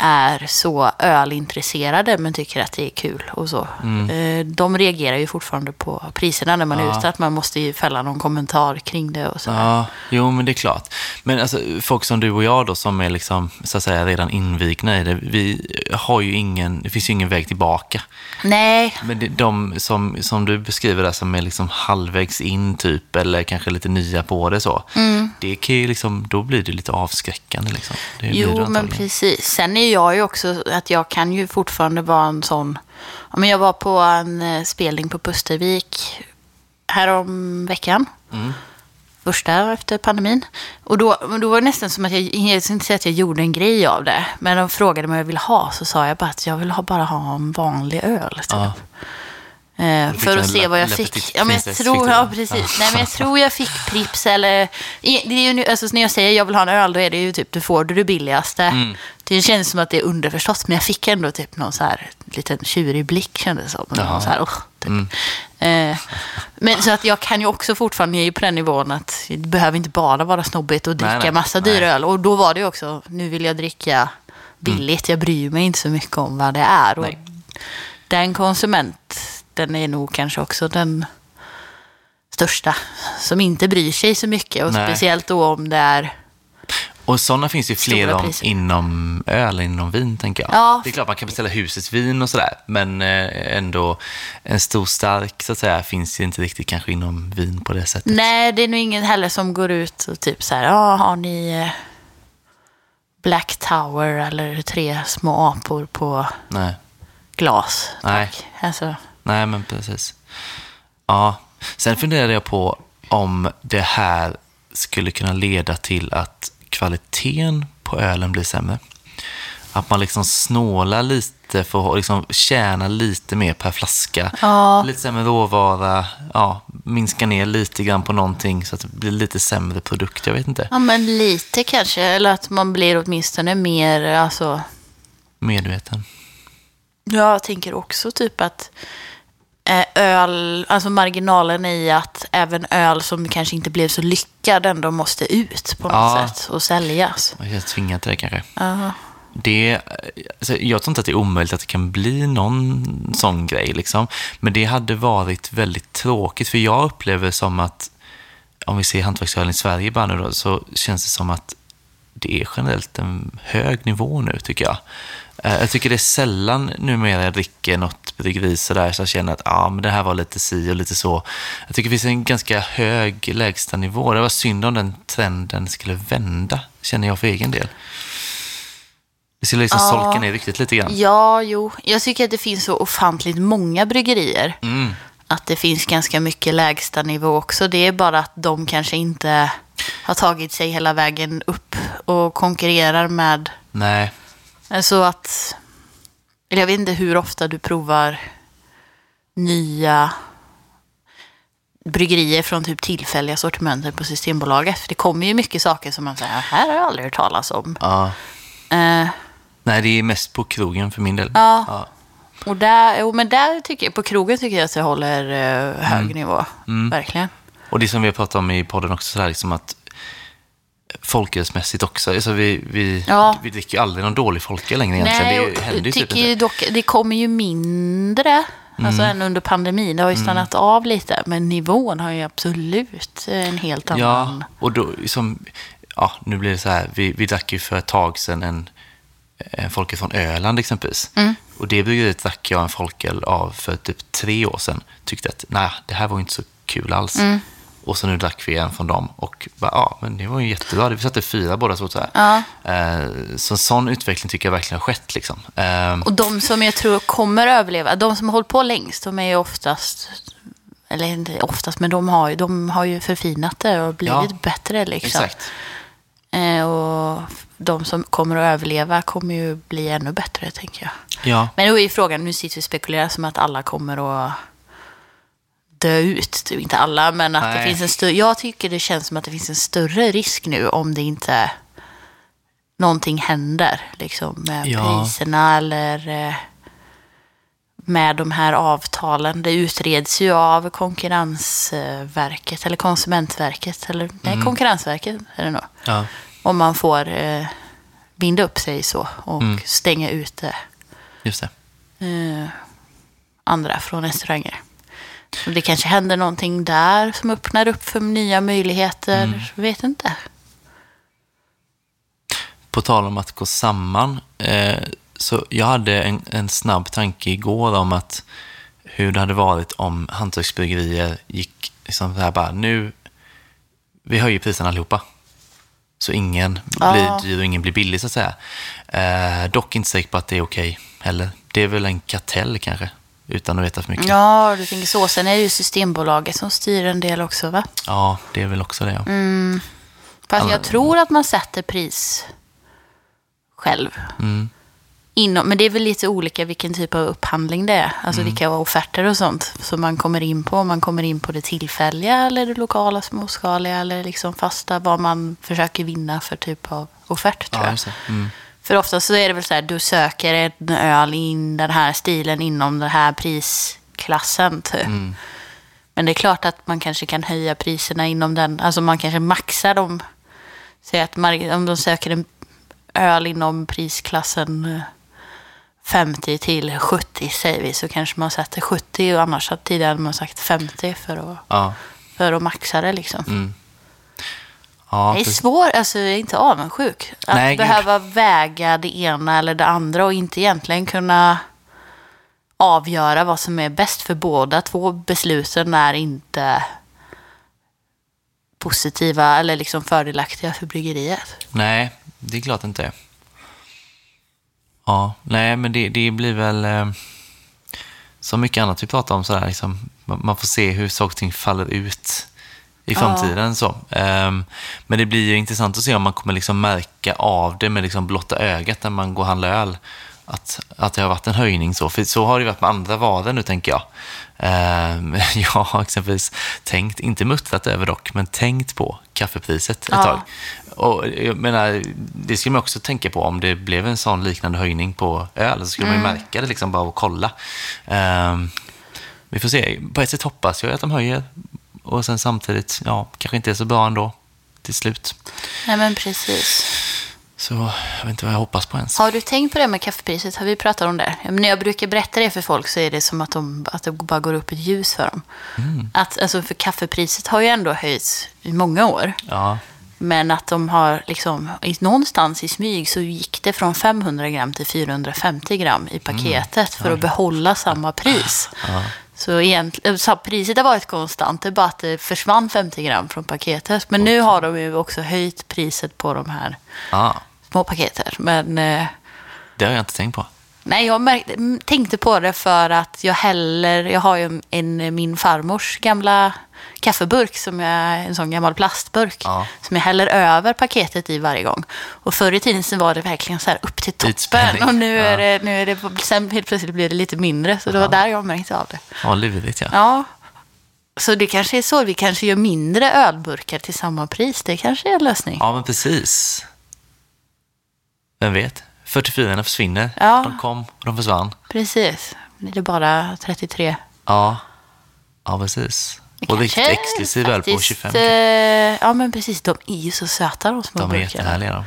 är så ölintresserade men tycker att det är kul och så. Eh, De reagerar ju fortfarande på priserna när man är Mm. Ja. ute. Att man måste ju fälla någon kommentar kring det och så. Ja, jo men det är klart. Men alltså, folk som du och jag då som är liksom, så att säga, redan invigna i det, vi har ju ingen, det finns ju ingen väg tillbaka. Nej, Men det, de som, som du beskriver där som är liksom halvvägs in typ, eller kanske lite nya på det så, Mm. det kan ju liksom, då blir det lite avskräckande liksom. Det Jo, men precis. Sen är jag ju också att jag kan ju fortfarande vara en sån... Men jag var på en eh, spelning på Pustervik härom veckan. Mm. Första efter pandemin. Och då, då var det nästan som att jag, jag ska inte säga att jag gjorde en grej av det. Men de frågade mig vad jag ville ha, så sa jag bara att jag vill ha, bara ha en vanlig öl. Typ. Ja. Eh, för att se vad jag fick. Ja, men jag tror, ja, precis. Nej, men jag tror jag fick Pripps eller... Det är ju, nu- alltså, när jag säger jag vill ha en öl, då är det ju typ, du får du det billigaste. Mm. Det känns som att det är underförstått, men jag fick ändå typ någon så här liten tjurig blick kändes det som. Så här, "Åh", typ. Mm. eh, men så att jag kan ju också fortfarande, jag är ju på den nivån att det behöver inte bara vara snobbigt och dricka Nej, nej. massa dyr öl. Och då var det ju också, nu vill jag dricka billigt, jag bryr mig inte så mycket om vad det är. Och Nej. den konsument, den är nog kanske också den största som inte bryr sig så mycket. Och Nej. speciellt då om det är... Och sådana finns ju fler om inom öl, inom vin tänker jag. Ja. Det är klart man kan beställa husets vin och sådär, men eh, ändå en stor stark så att säga finns ju inte riktigt kanske inom vin på det sättet. Nej, det är nog ingen heller som går ut och typ så här, ja, har ni eh, Black Tower eller tre små apor på Nej. glas? Nej. Tack. Alltså, Nej, men precis. Ja, sen funderade jag på om det här skulle kunna leda till att kvaliteten på ölen blir sämre. Att man liksom snålar lite för att liksom tjäna lite mer per flaska. Ja. Lite sämre råvara, ja, minska ner lite grann på någonting så att det blir lite sämre produkt. Jag vet inte. ja, men lite kanske. Eller att man blir åtminstone mer, alltså... Medveten. Jag tänker också typ att öl, alltså marginalen i att även öl som kanske inte blev så lyckad ändå måste ut på något Ja. sätt och säljas. Man känns tvingad till det kanske. Ja. Det, alltså, jag tror inte att det är omöjligt att det kan bli någon sån grej. Liksom. Men det hade varit väldigt tråkigt. För jag upplever som att, om vi ser hantverksölen i Sverige bara nu då, så känns det som att det är generellt en hög nivå nu tycker jag. Eh, Jag tycker det är sällan numera jag dricker något bryggeri sådär så jag känner att ah, men det här var lite si och lite så. Jag tycker det finns en ganska hög lägstanivå. Det var synd om den trenden skulle vända, känner jag för egen del. Det skulle liksom Ja. solka ner riktigt lite grann. ja, jo. Jag tycker att det finns så ofantligt många bryggerier. Mm. Att det finns ganska mycket lägsta nivå också. Det är bara att de kanske inte har tagit sig hela vägen upp och konkurrerar med... Nej, Så att... Eller jag vet inte hur ofta du provar nya bryggerier från typ tillfälliga sortimenter på Systembolaget. För det kommer ju mycket saker som man säger, här har jag aldrig hört talas om. ja. Eh, Nej, det är mest på krogen för min del. Ja. Och där, jo, men där tycker jag, på krogen tycker jag att det håller eh, hög Mm. nivå. Verkligen. Och det som vi har pratat om i podden också, så här, liksom att folkölsmässigt också. Alltså vi, vi, Ja. vi dricker ju aldrig någon dålig folköl längre egentligen. Nej, det händer ju typ inte. dock, det kommer ju mindre alltså, Mm. än under pandemin. Det har ju stannat av lite, men nivån har ju absolut en helt Ja, annan. och då som, ja, nu blir det så här, vi, vi drack ju för ett tag sedan en, en folköl från Öland exempelvis. Mm. Och det bryggeriet drack jag en folköl av för typ tre år sedan. Tyckte att, nej, det här var inte så kul alls. Mm. Och så nu drack vi en från dem och bara, ja, men det var ju jättebra. Vi satte fyra båda så. så här. Ja. Eh, så sån utveckling tycker jag verkligen har skett. Liksom. Eh, Och de som jag tror kommer överleva, de som har hållit på längst, de är ju oftast, eller inte oftast, men de har ju, de har ju förfinat det och blivit Ja, bättre liksom. exakt. Eh, och de som kommer att överleva kommer ju bli ännu bättre, tänker jag. Ja, Men då är ju frågan, nu sitter vi och spekulerar som att alla kommer att dö ut. Inte alla, men att det Nej. finns en större... Jag tycker det känns som att det finns en större risk nu om det inte någonting händer. Liksom med Ja. priserna eller eh, med de här avtalen. Det utreds ju av Konkurrensverket eller Konsumentverket. Eller nej, Mm. Konkurrensverket är det nog. ja, Om man får eh, binda upp sig så och Mm. stänga ute det. eh, andra från restauranger. Det kanske händer någonting där som öppnar upp för nya möjligheter. Mm. Vet inte. På tal om att gå samman, eh, så jag hade en, en snabb tanke igår om att hur det hade varit om hantverksbryggerier gick liksom så här bara, nu, vi höjer priserna allihopa. Så ingen Ja. blir dyr och ingen blir billig så att säga. Eh, dock inte säker på att det är okej heller. Det är väl en kartell kanske, utan att veta för mycket. Ja, du tänker så. Sen är det ju Systembolaget som styr en del också, va? Ja, det är väl också det. Ja. Mm. Fast Alla- jag tror att man sätter pris själv. Mm. Inom, men det är väl lite olika vilken typ av upphandling det är. Alltså Mm. vilka offerter och sånt som man kommer in på. Om man kommer in på det tillfälliga eller det lokala småskaliga eller liksom fasta. Vad man försöker vinna för typ av offert tror Ja, jag. Mm. För ofta så är det väl så här, du söker en öl in den här stilen inom den här prisklassen typ. Mm. Men det är klart att man kanske kan höja priserna inom den, alltså man kanske maxar dem. Säg att man, om de söker en öl inom prisklassen eh, 50 till 70 säger vi, så kanske man sätter 70 och annars har tidigare man sagt 50 för att, Ja. för att maxa det liksom. Mm. Ja, Det är svårt, alltså jag är inte avundsjuk. Att Nej, gud. behöva väga det ena eller det andra och inte egentligen kunna avgöra vad som är bäst för båda två besluten är inte positiva eller liksom fördelaktiga för bryggeriet. Nej, det är klart inte. Ja, nej, men det, det blir väl eh, som mycket annat vi pratar om, sådär, liksom, man man får se hur saker och ting faller ut i framtiden. Så. Ehm, men det blir ju intressant att se om man kommer liksom märka av det med liksom blotta ögat när man går och handlar öl. Att, att det har varit en höjning så. För så har det varit med andra varor nu, tänker jag. Ehm, *laughs* jag har exempelvis tänkt, inte muttrat över dock, men tänkt på kaffepriset ett Ja. tag. Och jag menar, det skulle man också tänka på om det blev en sån liknande höjning på öl. Så skulle man ju märka det liksom bara och kolla. Ehm, vi får se. På ett sätt hoppas jag att de höjer. Och sen samtidigt, ja, kanske inte är så bra ändå till slut. Nej men precis. Så jag vet inte vad jag hoppas på ens. Har du tänkt på det med kaffepriset? Har vi pratat om det? När jag brukar berätta det för folk så är det som att, de, att det bara går upp ett ljus för dem. Att, alltså, för kaffepriset har ju ändå höjts i många år. Ja, Men att de har liksom, någonstans i smyg så gick det från 500 gram till 450 gram i paketet för att behålla samma pris. ja, Så egentligen, så priset har varit konstant, det är bara att det försvann 50 gram från paketet. Men nu har de ju också höjt priset på de här ja. små paketer. Men eh, Det har jag inte tänkt på. nej, jag märkte, m- tänkte på det för att jag häller, jag har ju en min farmors gamla kaffeburk, som jag, en sån gammal plastburk, Ja. som jag häller över paketet i varje gång. Och förr i tiden så var det verkligen så här upp till toppen. Och nu är, Ja. det, nu är det, sen helt plötsligt blir det lite mindre. Så det var där jag märkte av det. Ja, lurigt ja. Ja, så det kanske är så. Vi kanske gör mindre ölburkar till samma pris. Det kanske är en lösning. Ja, men precis. Vem vet? 44 försvinner. Ja. De kom och de försvann. Precis. är det bara 33. Ja, ja precis. Och riktigt Kanske exklusiv öl på faktiskt, 25. eh, Ja, men precis. De är ju så söta de små De är burkarna. jättehärliga de.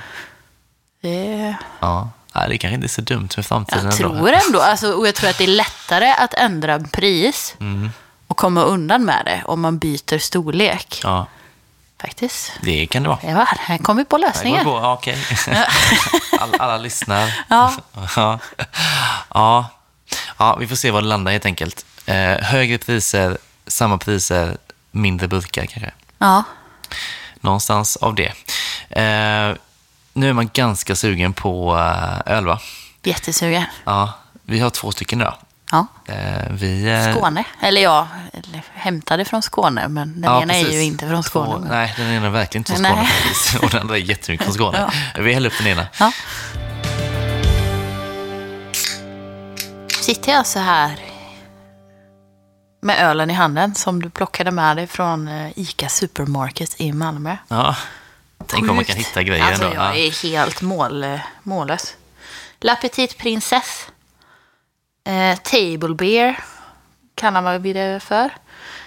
Det, Ja. Nej, det kanske inte är så dumt för framtiden jag ändå. tror ändå, *laughs* alltså, och jag tror att det är lättare att ändra pris Mm. och komma undan med det om man byter storlek. Ja, Faktiskt. det kan det vara. Det var, här kom vi på lösningen. bra, ja, okej. *laughs* alla, alla lyssnar. Ja. *laughs* ja. Ja. ja, vi får se vad det landar helt enkelt. Eh, högre priser, samma priser, mindre burkar kanske. Ja. Någonstans av det. Eh, nu är man ganska sugen på eh, öl, va? Jättesugen. Ja, vi har två stycken idag. Ja. Eh, vi, eh, Skåne. Eller ja, hämtade från Skåne, men den Ja, ena är precis. ju inte från Skåne. Två, men- nej, den ena är verkligen inte från. Skåne. Och den andra är jättemycket från Skåne. *laughs* Vi häller upp den ena. Ja. Sitter jag så här med ölen i handen som du plockade med dig från eh, ICA Supermarket i Malmö. Ja. Tänk om man kan hitta grejer alltså, ändå. jag Ja. är helt mål, eh, mållös. La Petite Princesse. Eh, Table Beer kallar vi det för.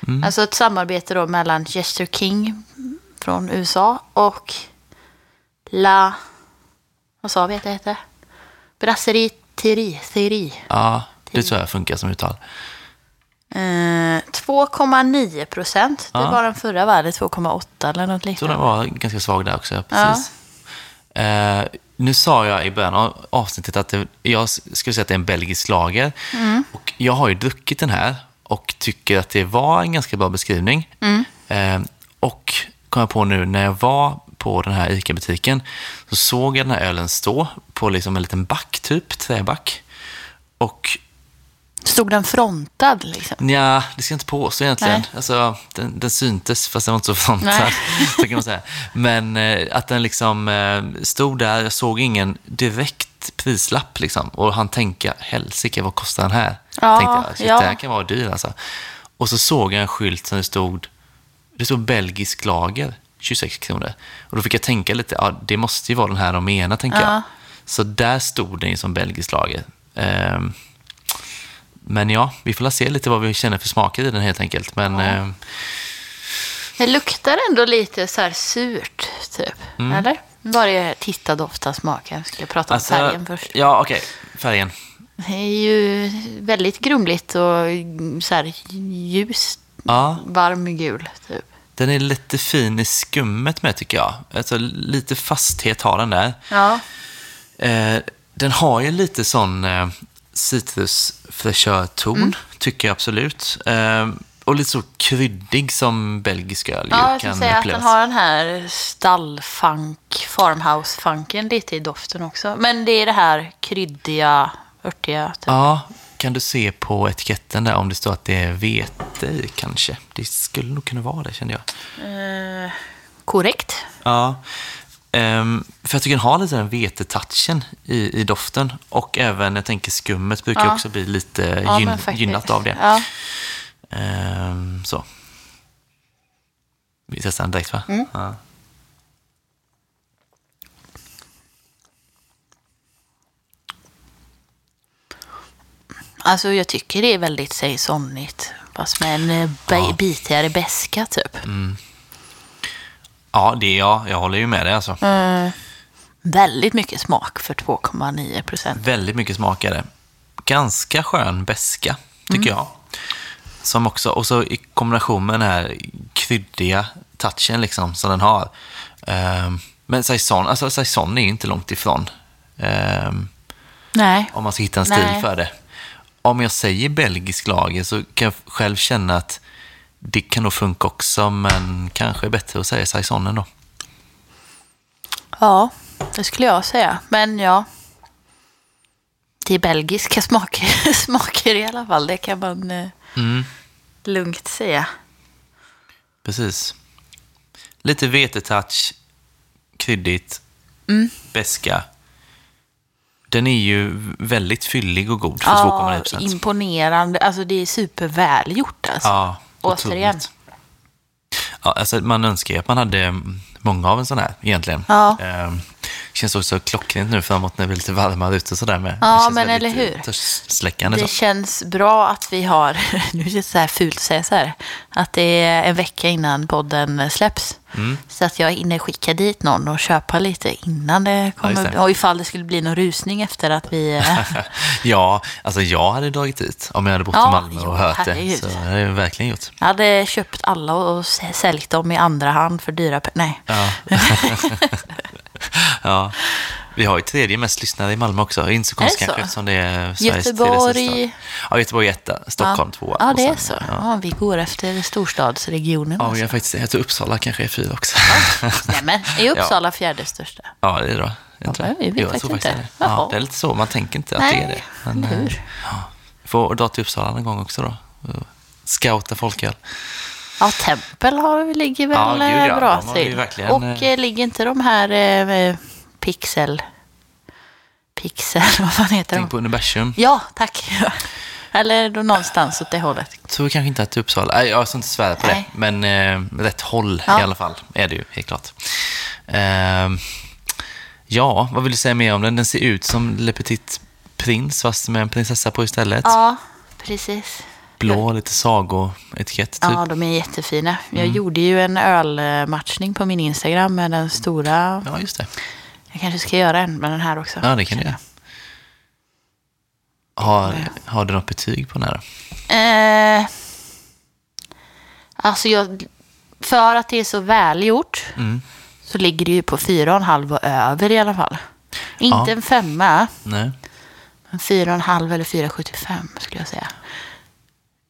Mm. Alltså ett samarbete då mellan Jester King från USA och La... Vad sa vi att det hette? Brasserie Thierry. Thierry. ja, det tror jag funkar som uttal. Eh, 2,9 procent. Det Ja. var den förra? Eller 2,8 eller något Jag tror liknande. den var ganska svag där också. Precis. Eh, nu sa jag i början av avsnittet att det, jag skulle säga att det är en belgisk lager. Och jag har ju druckit den här och tycker att det var en ganska bra beskrivning. Eh, och kom jag på nu när jag var på den här ICA-butiken så såg jag den här ölen stå på liksom en liten back, typ träback. Och Stod den frontad liksom? Ja, det ska jag inte påstå egentligen. Nej. Alltså, den, den syntes, fast den var inte så frontad. *laughs* Så kan man säga. Men eh, att den liksom eh, stod där, jag såg ingen direkt prislapp. Liksom. Och han tänka, helsike, vad kostar den här? Ja, Tänkte jag, shit, ja. det här kan vara dyr alltså. Och så såg jag en skylt som det stod, det stod belgisk lager, 26 kronor. Och då fick jag tänka lite, ja, det måste ju vara den här de menar, tänker Ja. jag. Så där stod den ju som belgisk lager. Ehm, men ja, vi får se lite vad vi känner för smaker i den helt enkelt. Men eh, Det luktar ändå lite så här surt, typ. Mm. Eller? Bara titta, dofta, smaka. Ska jag prata om alltså, färgen först? Ja, okej. Färgen. Det är ju väldigt grumligt och så här ljus, Ja, varm gul, typ. den är lite fin i skummet med tycker jag. Alltså lite fasthet har den där. Ja. Eh, den har ju lite sån eh, citrusfräschörton, Mm. tycker jag absolut. Eh, och lite så kryddig som belgisk öl Ja, ju jag skulle kan säga att upplevas. den har den här stallfunk, farmhouse-funken lite i doften också. Men det är det här kryddiga, örtiga. Typ. Ja, kan du se på etiketten där om det står att det är vete i kanske? Det skulle nog kunna vara det kände jag. Eh, korrekt. Ja, ehm, för jag tycker den har lite den vetetouchen i, i doften. Och även, jag tänker skummet brukar Ja. också bli lite Ja, gyn, gynnat av det. Ja. Ehm, så. Vi testar den direkt va? Mm. Ja. Alltså jag tycker det är väldigt saisonigt. Fast med en eh, ba- bitigare beska typ. Ja, det är jag. Håller ju med dig alltså. Mm. Väldigt mycket smak för 2,9 procent. Väldigt mycket smak är det. Ganska skön beska tycker jag. Som också, och så i kombination med den här kryddiga touchen liksom, som den har. Ehm, men saison, alltså saison är ju inte långt ifrån. Ehm, Nej. om man ska hitta en stil Nej. för det. Om jag säger belgisk lager så kan jag själv känna att det kan nog funka också, men kanske är bättre att säga saison ändå. Ja, det skulle jag säga. Men ja. Det är belgiska smaker, *laughs* smaker i alla fall. Det kan man eh, Mm, lugnt säga. precis. Lite vetetouch, kryddigt, Mm. beska. Den är ju väldigt fyllig och god för Ja, 2,9 procent. imponerande. Alltså det är supervälgjort alltså. Ja, Återigen. Ja, alltså man önskar ju att man hade många av en sån här egentligen. Ja. Känns också klockrent nu framåt när det blir lite varmare ute sådär med. Ja, men eller hur? Törstsläckande Det känns bra att vi har, *laughs* nu är det så här fult att säga så här, att det är en vecka innan podden släpps. Mm. Så att jag hinner skicka dit någon och köpa lite innan det kommer. det. och ifall det skulle bli någon rusning efter att vi... eh, *laughs* Ja, alltså jag hade dragit dit om jag hade bott Ja, i Malmö och ja, hört herregud. det. Så det har jag verkligen gjort. Jag hade köpt alla och säljt dem i andra hand för dyra pengar. Nej. Ja. *laughs* ja. Vi har ju tredje mest lyssnare i Malmö också. Inte så konstigt Är det kanske eftersom det är Sveriges Göteborg-. Ja, Göteborg är etta, Stockholm tvåa. Ja, det är sen- så. Ja. Ja. vi går efter storstadsregionen. Ja, jag, faktiskt, jag tror Uppsala kanske är fyra också. Nej, men är Uppsala fjärde största? Ja, det är det. Jag Ja, tror jag vet Jo, faktiskt tror inte. det. Ja, det är lite så, man tänker inte att Nej, det är det. Men, hur? eh, ja. Får dra till Uppsala någon gång också då. Scouta folköl. Ja, Tempel har, ligger väl Ja, gud, ja. eh, bra har ju till. verkligen, Och eh, eh, ligger inte de här eh, Pixel... Pixel, *laughs* vad fan heter Tänk de? på universum. Ja, tack. *laughs* Eller då någonstans åt det hållet. tror kanske inte att det är Uppsala. Nej, jag ska inte svära på Nej. det. Men eh, rätt håll Ja. i alla fall är det ju, helt klart. Eh, ja, vad vill du säga mer om den? Den ser ut som Le Petit Prince, fast med en prinsessa på istället. Ja, precis. Blå, lite sagoetikett typ. Ja, de är jättefina. Jag Mm. gjorde ju en ölmatchning på min Instagram med den stora. Ja, just det. Jag kanske ska göra en med den här också. Ja, det kan du göra. Har, har du något betyg på den här? Eh, alltså, jag, för att det är så välgjort Mm. så ligger det ju på fyra och en halv och över i alla fall. Inte Ja. en femma, Nej. men fyra och en halv eller 4,75 skulle jag säga.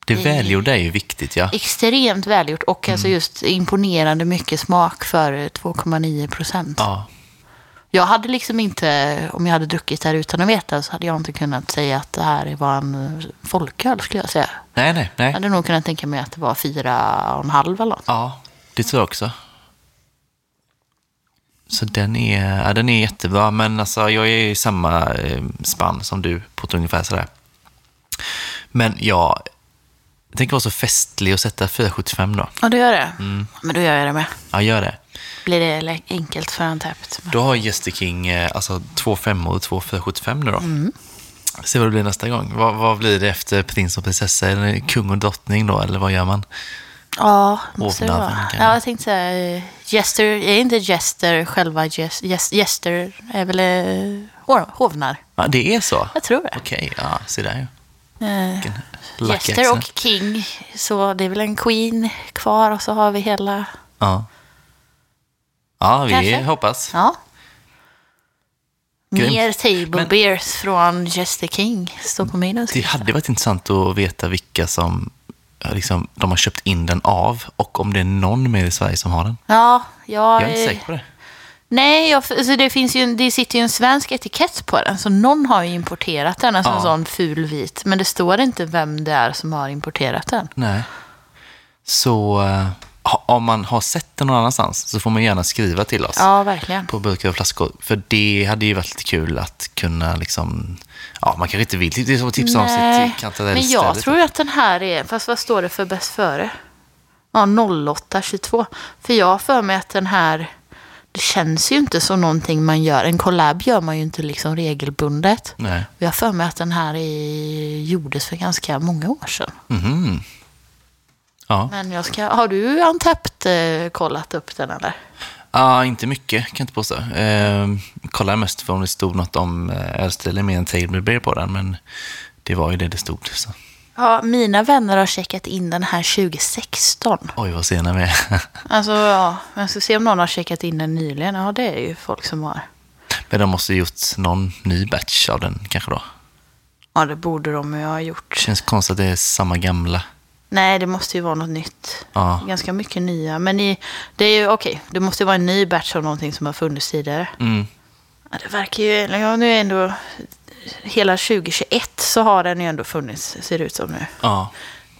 Det välgjorda är ju viktigt, ja. Extremt välgjort och Mm. alltså just imponerande mycket smak för 2,9 procent. Ja, Jag hade liksom inte, om jag hade druckit det här utan att veta, så hade jag inte kunnat säga att det här var en folköl skulle jag säga. nej, nej, Jag nej. hade nog kunnat tänka mig att det var fyra och en halv eller något. Ja, det tror jag också. Så den är, ja, den är jättebra, men alltså, jag är i samma eh, spann som du på ett ungefär sådär. Men jag tänker vara så festlig och sätta 4,75 då. Ja, du gör det? Mm. Men då gör jag det med. Ja, gör det. Blir det enkelt för en täppt. Då har Jester King eh, alltså två femmor och två 4,75 nu då. Mm. Se vad det blir nästa gång. Vad, vad blir det efter prins och prinsessa? Är det kung och drottning då, eller vad gör man? Ja, måste det vara. Ja, jag- tänkte säga, eh, Jester, är inte Jester själva Jes- Jester är väl eh, hov- hovnar? Ja, det är så? Jag tror det. Okej, ja, se där ju. Eh, Vilken lucky accent. och King, så det är väl en Queen kvar och så har vi hela... Ja. Ja, vi Kanske. hoppas. Ja. Grymt. Mer table Men- beers från Jester King står på min Det hade varit intressant att veta vilka som liksom, de har köpt in den av och om det är någon mer i Sverige som har den. Ja, jag... Jag är inte säker på det. Nej, jag, alltså det, finns ju, en- det sitter ju en svensk etikett på den. Så någon har ju importerat den, alltså en Ja. sån ful vit. Men det står inte vem det är som har importerat den. Nej. Så eh, om man har sett den någon annanstans så får man gärna skriva till oss. Ja, verkligen. på burkar och flaskor. För det hade ju varit lite kul att kunna liksom, ja man kanske inte vill, det är som att tipsa om sitt kantarellställe. men jag tror ju att den här är, fast vad står det för bäst före? Ja, 0822. För jag har för mig att den här, det känns ju inte som någonting man gör. En collab gör man ju inte liksom regelbundet. Nej. Jag har för mig att den här är, gjordes för ganska många år sedan. Mhm. Ja. Men jag ska, har du Antept eh, kollat upp den eller? ja, inte mycket kan jag inte påstå. Eh, kollade mest för om det stod något om eh, ölstilen mer än table beer på den, men det var ju det det stod. Så. Ja, mina vänner har checkat in den här 2016. Oj, vad sena vi är. *laughs* Alltså, ja, jag ska se om någon har checkat in den nyligen. Ja, det är ju folk som har. men de måste ha gjort någon ny batch av den kanske då. Ja, det borde de ju ha gjort. Känns konstigt att det är samma gamla. Nej, det måste ju vara något nytt. Ja. Ganska mycket nya. Men i, det är ju okej, det måste ju vara en ny batch av någonting som har funnits tidigare. Mm. Ja, det verkar ju, ja, nu är ändå, hela 2021 så har den ju ändå funnits, ser det ut som nu. Ja.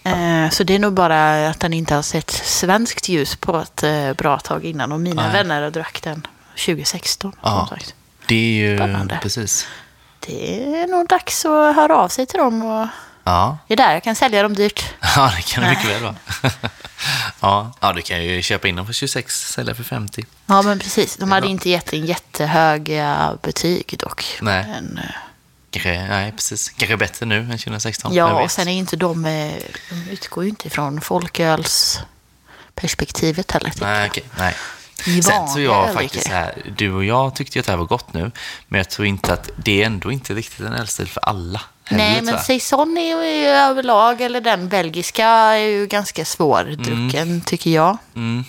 Eh, så det är nog bara att den inte har sett svenskt ljus på ett eh, bra tag innan. Och mina Nej. vänner drack den 2016. Ja. Det är ju Spännande. precis. Det är nog dags att höra av sig till dem och Ja. Det är där jag kan sälja dem dyrt. *laughs* Ja, det kan det mycket väl vara. *laughs* ja. ja, du kan ju köpa in dem för 26, sälja för 50. Ja, men precis. De hade inte gett en jättehöga betyg dock. Nej. Men, eh, Kanske, nej, precis. Kanske bättre nu än 2016. vem ja, och sen är inte de, eh, de utgår ju inte från folkölsperspektivet heller. Nej, okej. Nej. I Sen så jag faktiskt här, du och jag tyckte ju att det här var gott nu, men jag tror inte att det är ändå inte riktigt en ölstil för alla. heller, Nej, tror men saison är ju överlag, eller den belgiska, är ju ganska svårdrucken tycker jag. Mm,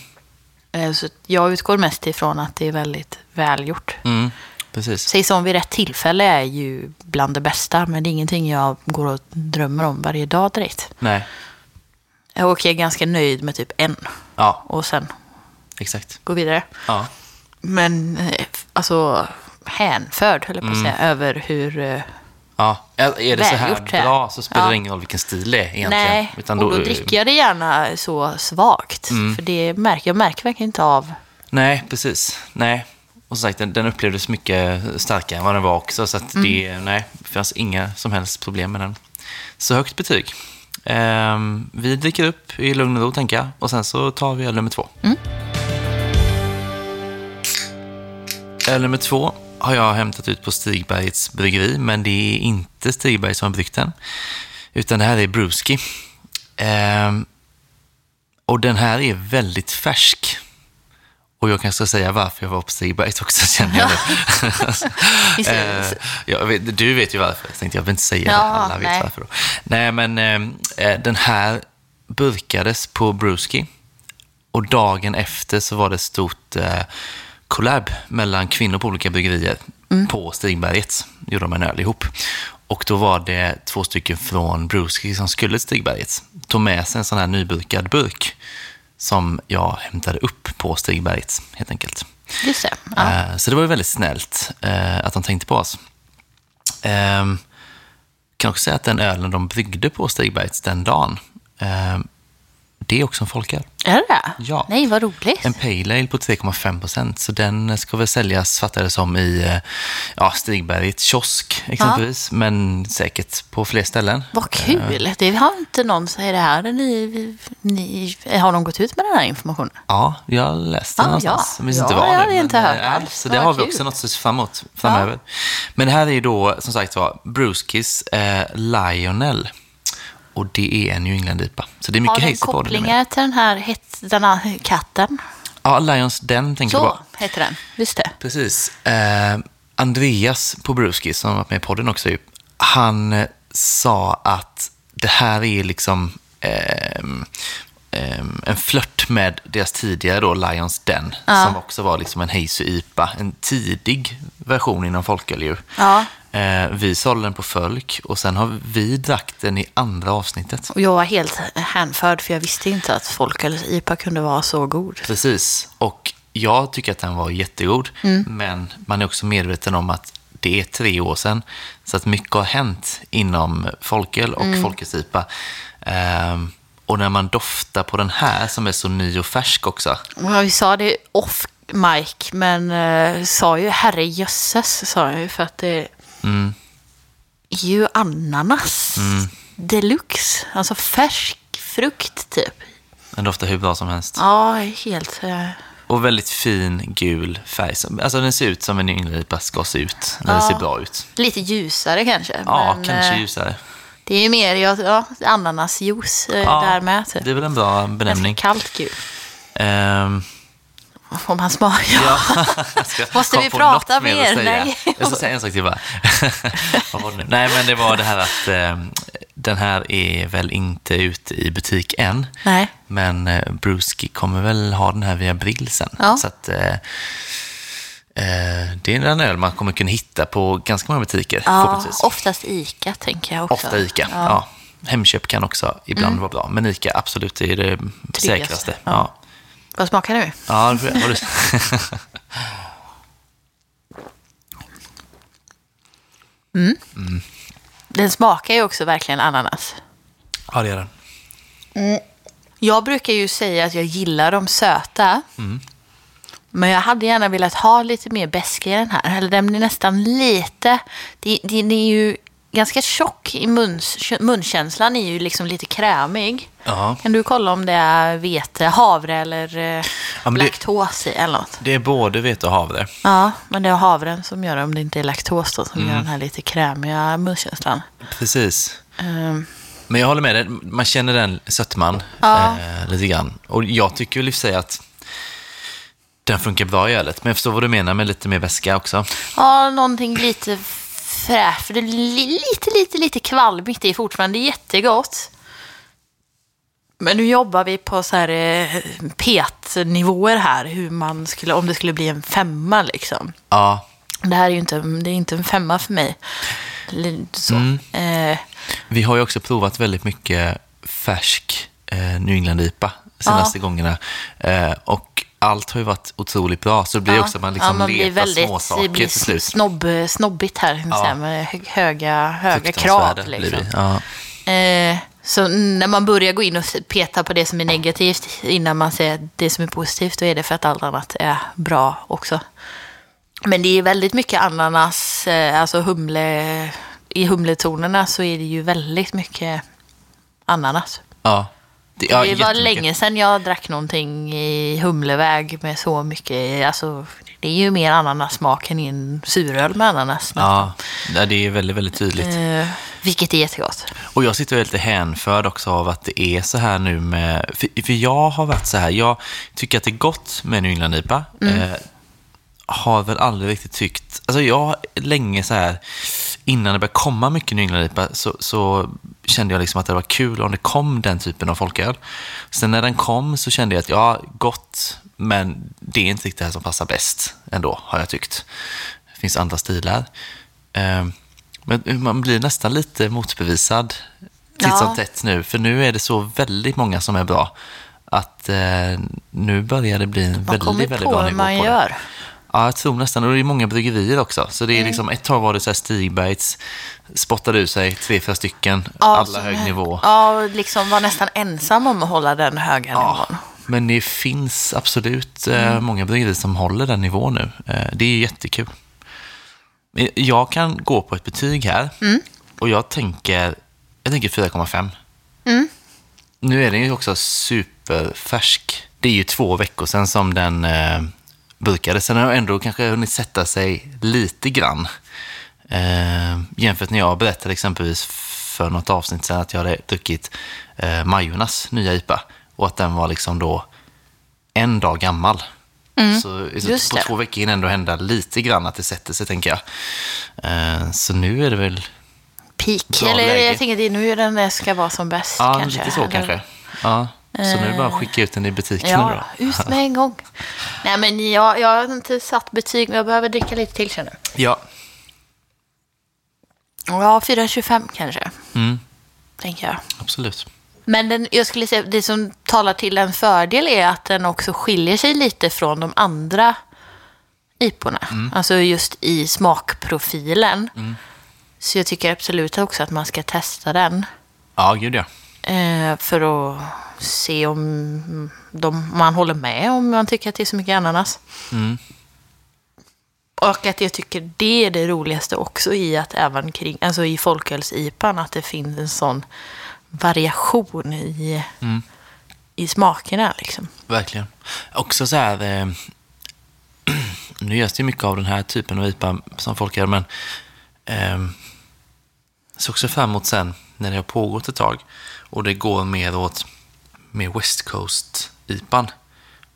Eh, Så jag utgår mest ifrån att det är väldigt välgjort. mm, precis. Saison vid rätt tillfälle är ju bland det bästa, men det är ingenting jag går och drömmer om varje dag direkt. Nej, Jag åker ganska nöjd med typ en ja, och sen exakt. gå vidare. Ja, Men eh, alltså hänförd, höll jag på att säga, över hur... eh, ja. Är det så här ja. bra så spelar Ja. det ingen roll vilken stil det är egentligen. Nej, Utan och då dricker jag det gärna så svagt. Mm. För det märker, jag märker verkligen inte av... Nej, precis. Nej. Och som sagt, den, den upplevdes mycket starkare än vad den var också. Så att Mm. det, nej, det fanns inga som helst problem med den. Så högt betyg. Ehm, vi dricker upp i lugn och ro, tänker jag. Och sen så tar vi öl nummer två. Mm. Öl nummer två har jag hämtat ut på Stigbergets bryggeri, men det är inte Stigberg som har bryggt den. Utan det här är Brewski. Ehm, och den här är väldigt färsk. Och jag kanske ska säga varför jag var på Stigbergs också, *laughs* känner jag *laughs* Eh, vet, du vet ju varför. Jag tänkte jag vill inte säga Ja, det. Alla vet nej. varför då. Nej, men eh, den här burkades på Brewski. Och dagen efter så var det ett stort eh, collab mellan kvinnor på olika bryggerier Mm. på Stigberget. Gjorde de en öl ihop. Och då var det två stycken från Brewski som skulle till Stigberget. Tog med sig en sån här nyburkad burk som jag hämtade upp på Stigberget, helt enkelt. Just det. Ja. Eh, Så det var ju väldigt snällt eh, att de tänkte på oss. Ehm, kan också säga att den ölen de bryggde på Stigbergs den dagen, eh, det är också en folköl. Är det? Ja. Nej, vad roligt. En pale ale på 3,5 procent, så den ska väl säljas, fattar det som, i eh, ja, Stigbergets kiosk exempelvis, men säkert på fler ställen. Vad kul. Det har inte någon sagt det här. Ni, ni, har de gått ut med den här informationen? Ja, jag läste Ah, någonstans. ja. Jag minns Ja, inte var jag nu. men, inte eh, hört ja, alls. Så det har vi kul. också något att se framåt framöver. Men det här är ju då, som sagt var, Brewskis eh, Lionel. Och det är en New England-IPA. Så det är Har mycket den hazy på den. med. kopplingar till den här, het, den här katten? Ja, Lions Den tänker Så på. heter den. Just det. Precis. Eh, Andreas på Brewski, som har varit med i podden också, han eh, sa att det här är liksom ehm, en flört med deras tidigare då, Lions Den, som också var liksom en Hazy IPA, en tidig version inom folköl ju. Ja. Eh, vi sålde den på Fölk och sen har vi drack den i andra avsnittet. Och jag var helt hänförd för jag visste inte att Folköls IPA kunde vara så god. Precis. Och jag tycker att den var jättegod. Men man är också medveten om att det är tre år sedan. Så att mycket har hänt inom folköl och mm. folköl-IPA. Ehm, och när man doftar på den här som är så ny och färsk också. Och vi sa det off mic, men uh, sa ju herrejösses, sa jag ju för att det Mm. är ju ananas deluxe. Alltså färsk frukt typ. Den doftar hur bra som helst. Ja, helt... eh, Och väldigt fin gul färg. Alltså den ser ut som en yngre ska se ut. Den Ja. ser bra ut. lite ljusare kanske. Ja, men, kanske eh, ljusare. Det är ju mer ja, ananasjuice eh, Ja, där med. Typ. Det är väl en bra benämning. Ganska kallt gul. Ehm, Om man smakar. Ja, *laughs* Måste vi prata mer. Nej. Jag ska säga en sak till bara. *laughs* Nej, men det var det här att eh, den här är väl inte ute i butik än. Nej. Men eh, Brewski kommer väl ha den här via Brill sen. Ja. Så att, eh, eh, det är en öl man kommer kunna hitta på ganska många butiker. Ja, oftast Ica tänker jag också. Ofta Ica. Ja. Ja. Hemköp kan också ibland vara bra, men Ica absolut är det säkraste. Ja. Ja. Vad smakar nu? Ja, det får jag- har du... *laughs* Den smakar ju också verkligen ananas. ja, det är den. Jag brukar ju säga att jag gillar de söta. Mm. Men jag hade gärna velat ha lite mer beska i den här. Eller den blir nästan lite... det- Den är ju ganska tjock i muns, munkänslan, är ju liksom lite krämig. Ja. Kan du kolla om det är vete, havre eller eh, det- laktos i eller något? Det är både vete och havre. Ja, men det är havren som gör det, om det inte är laktos då, som Mm. gör den här lite krämiga munkänslan. Precis. Ehm, Men jag håller med dig, man känner den sötman Ja. eh, lite grann. Och jag tycker väl i och för sig att den funkar bra i ölet. Men jag förstår vad du menar med lite mer väska också. Ja, någonting lite fräscht. För det är li- lite, lite, lite kvalmigt. Det är fortfarande jättegott. Men nu jobbar vi på så här eh, petnivåer här. Hur man skulle, om det skulle bli en femma liksom. Ja, Det här är ju inte, det är inte en femma för mig. Så. Mm. Eh, vi har ju också provat väldigt mycket färsk eh, New England-IPA senaste gångerna. Eh, och allt har ju varit otroligt bra. Så det blir ja. också att man liksom ja, man letar väldigt, småsaker det blir till slut. snobb, snobbigt här. Ja. säga, Med hö- höga, höga krav. Liksom. Ja. Eh, så när man börjar gå in och peta på det som är negativt innan man ser det som är positivt, då är det för att allt annat är bra också. Men det är väldigt mycket ananas, eh, alltså humle, i humletonerna så är det ju väldigt mycket ananas. Ja. Det, ja, det var länge sedan jag drack någonting i humleväg med så mycket, alltså det är ju mer ananassmak än i en suröl med ananas. Ja, det är väldigt, väldigt tydligt. Eh, vilket är jättegott. Och jag sitter lite hänförd också av att det är så här nu med... För, för jag har varit så här, jag tycker att det är gott med New England IPA. Eh, har väl aldrig riktigt tyckt... Alltså jag har länge så här, innan det började komma mycket New England IPA så, så kände jag liksom att det var kul om det kom den typen av folköl. Sen när den kom så kände jag att ja, gott, men det är inte riktigt det här som passar bäst ändå, har jag tyckt. Det finns andra stilar. Eh, men man blir nästan lite motbevisad titt Ja. som tätt nu, för nu är det så väldigt många som är bra. Att eh, nu börjar det bli en Man väldigt, väldigt på bra nivå man på det. gör. Ja, jag tror nästan. Och det är många bryggerier också. Så det Mm. är liksom, ett tag var det så här Stigbergs, spottade ur sig tre, fyra stycken, Ja, alla hög nivå. Ja, liksom var nästan ensam om att hålla den höga Ja, nivån. men det finns absolut eh, Mm. många bryggerier som håller den nivån nu. Eh, det är jättekul. Jag kan gå på ett betyg här Mm. och jag tänker, jag tänker 4,5. Mm. Nu är den ju också superfärsk. Det är ju två veckor sedan som den burkades. Sen har jag ändå kanske hunnit sätta sig lite grann. Eh, jämfört när jag berättade exempelvis för något avsnitt sedan att jag hade druckit eh, Majornas nya IPA och att den var liksom då en dag gammal. Så, så Mm. just på två veckor hinner ändå hända lite grann att det sätter sig, tänker jag. Eh, så nu är det väl Peak. Eller läge. jag tänker är nu den ska vara som bäst Ja, kanske. lite så Eller- kanske. Ja, så nu är det bara att skicka ut den i butiken Ja, då. ut *laughs* med en gång. Nej, men jag, jag har inte satt betyg, men jag behöver dricka lite till känner jag. Ja. Ja, 4,25 kanske, Mm, tänker jag. absolut. Men den, jag skulle säga det som talar till en fördel är att den också skiljer sig lite från de andra iporna. Alltså just i smakprofilen. Så jag tycker absolut också att man ska testa den. Ja, gud ja. Eh, för att se om de, man håller med om man tycker att det är så mycket ananas. Mm. Och att jag tycker det är det roligaste också i att även kring, alltså i folköls-IPan, att det finns en sån variation i, Mm. i smakerna liksom. Verkligen. Också så här, eh, *clears throat* nu görs det mycket av den här typen av IPA som folk gör, men eh, ser också fram emot sen när det har pågått ett tag och det går mer åt mer West Coast IPan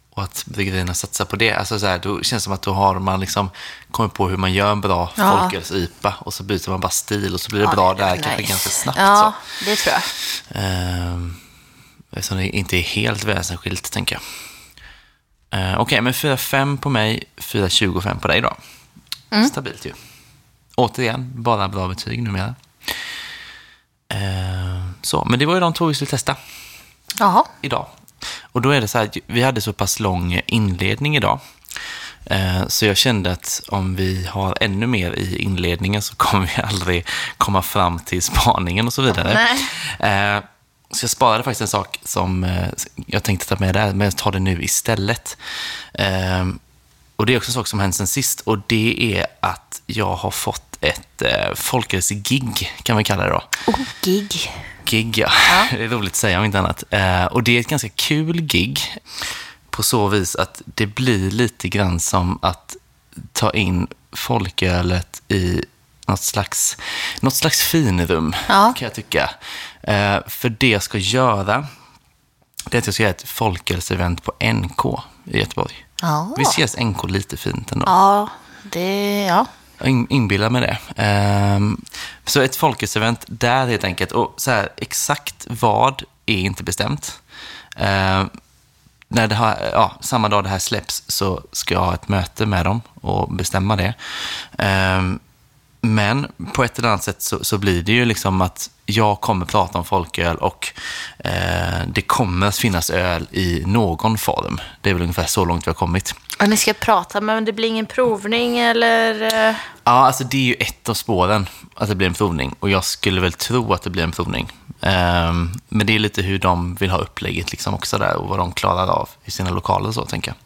och att bryggerierna satsar på det. Alltså så här, då känns det som att då har man liksom kommit på hur man gör en bra Ja. folköls-IPA och så byter man bara stil och så blir det bra Ja, där nice. kanske ganska snabbt. Ja, Så. det tror jag. Ehm, Eftersom det inte är helt väsensskilt, tänker jag. Uh, Okej, men 4,5 på mig, 4,25 på dig då. Mm. Stabilt ju. Återigen, bara bra betyg numera. Ehm, så, men det var ju de två vi skulle testa Jaha. idag. Och då är det så här, att vi hade så pass lång inledning idag. Eh, Så jag kände att om vi har ännu mer i inledningen så kommer vi *laughs* aldrig komma fram till spaningen och så vidare. Nej. Eh, Så jag sparade faktiskt en sak som eh, jag tänkte ta med där, men jag tar det nu istället. Och det är också en sak som hänt sen sist och det är att jag har fått ett folkölsgig, kan vi kalla det då. Oh, gig. Gig, ja. *laughs* Det är roligt att säga om inte annat. Eh, och det är ett ganska kul gig på så vis att det blir lite grann som att ta in folkölet i något slags, något slags finrum, Ja. kan jag tycka. Eh, för det jag ska göra, det är att jag ska göra ett folkölsevent på NK i Göteborg. Ja. Visst känns NK lite fint ändå? Ja, det... Ja. Jag in- inbillar mig det. Ehm, så ett folkölsevent där helt enkelt. Och så här, exakt vad är inte bestämt. Ehm, när det har, ja, samma dag det här släpps så ska jag ha ett möte med dem och bestämma det. Ehm, men på ett eller annat sätt så, så blir det ju liksom att jag kommer prata om folköl och eh, det kommer att finnas öl i någon form. Det är väl ungefär så långt vi har kommit. Och ni ska prata, men det blir ingen provning eller? eh, Ja, alltså det är ju ett av spåren att det blir en provning. Och jag skulle väl tro att det blir en provning. Ehm, men det är lite hur de vill ha upplägget liksom också där och vad de klarar av i sina lokaler och så, tänker jag.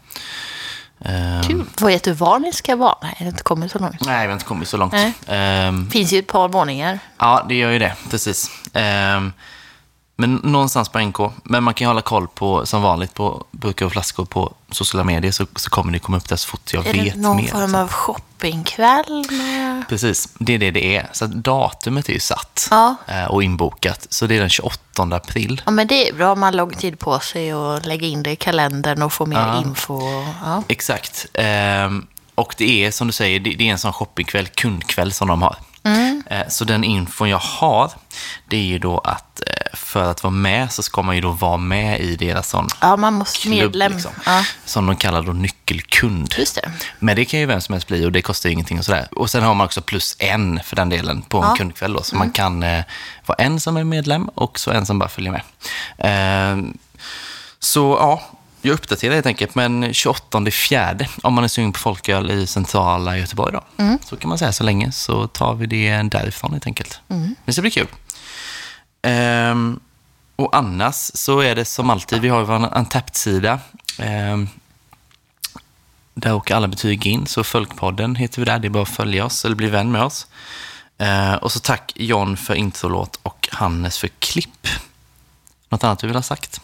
Ehm, Kul. Vet du var ni ska vara? Nej, det har inte kommit så långt. nej, vi har inte kommit så långt. Ehm, finns ju ett par våningar. ja, det gör ju det, precis. Men någonstans på NK. Men man kan ju hålla koll på, som vanligt, på burkar och flaskor på sociala medier så, så kommer det komma upp där så fort jag Är vet det någon mer. form av shoppingkväll? Med... Precis, det är det det är. Så datumet är ju satt Ja. eh, och inbokat. Så det är den 28 april. Ja, men det är bra om man har lång tid på sig och lägga in det i kalendern och få mer Ja. info. Ja. Exakt. Ehm, och det är som du säger, det, det är en sån shoppingkväll, kundkväll som de har. Eh, så den infon jag har, det är ju då att eh, för att vara med så ska man ju då vara med i deras sån ja, man måste klubb. medlem. Liksom, Ja, Som de kallar då nyckelkund. just det. Men det kan ju vem som helst bli och det kostar ju ingenting och sådär. Och sen har man också plus en för den delen på en Ja. kundkväll då. Så man kan eh, vara en som är medlem och så en som bara följer med. Eh, så ja, jag uppdaterar helt enkelt. Men 28 fjärde, om man är sugen på folköl i centrala Göteborg då. Så kan man säga så länge så tar vi det därifrån helt enkelt. Det ska bli kul. Ehm, och annars så är det som alltid, vi har ju vår untapped-sida. Ehm, där åker alla betyg in, så Folkpodden heter vi där. Det är bara att följa oss eller bli vän med oss. Eh, och så tack John för introlåt och Hannes för klipp. Något annat du vill ha sagt?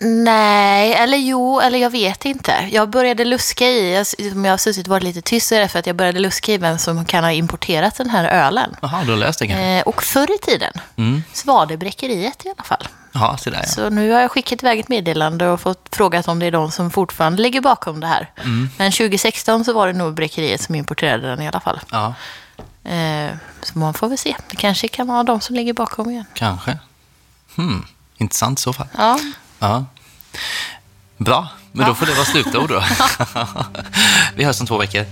Nej, eller jo, eller jag vet inte. Jag började luska i, om jag har suttit och varit lite tyst så är det för att jag började luska i vem som kan ha importerat den här ölen. Jaha, du har läst det kanske? Eh, och förr i tiden Mm. så var det Bräckeriet i alla fall. Jaha, se där ja. Så nu har jag skickat iväg ett meddelande och fått frågat om det är de som fortfarande ligger bakom det här. Mm. Men 2016 så var det nog Bräckeriet som importerade den i alla fall. Ja, Eh, så man får väl se. Det kanske kan vara de som ligger bakom igen. kanske. Hmm. Intressant i så fall. Ja, Ja. Bra, men då får det vara slutord då. *laughs* Vi hörs om två veckor.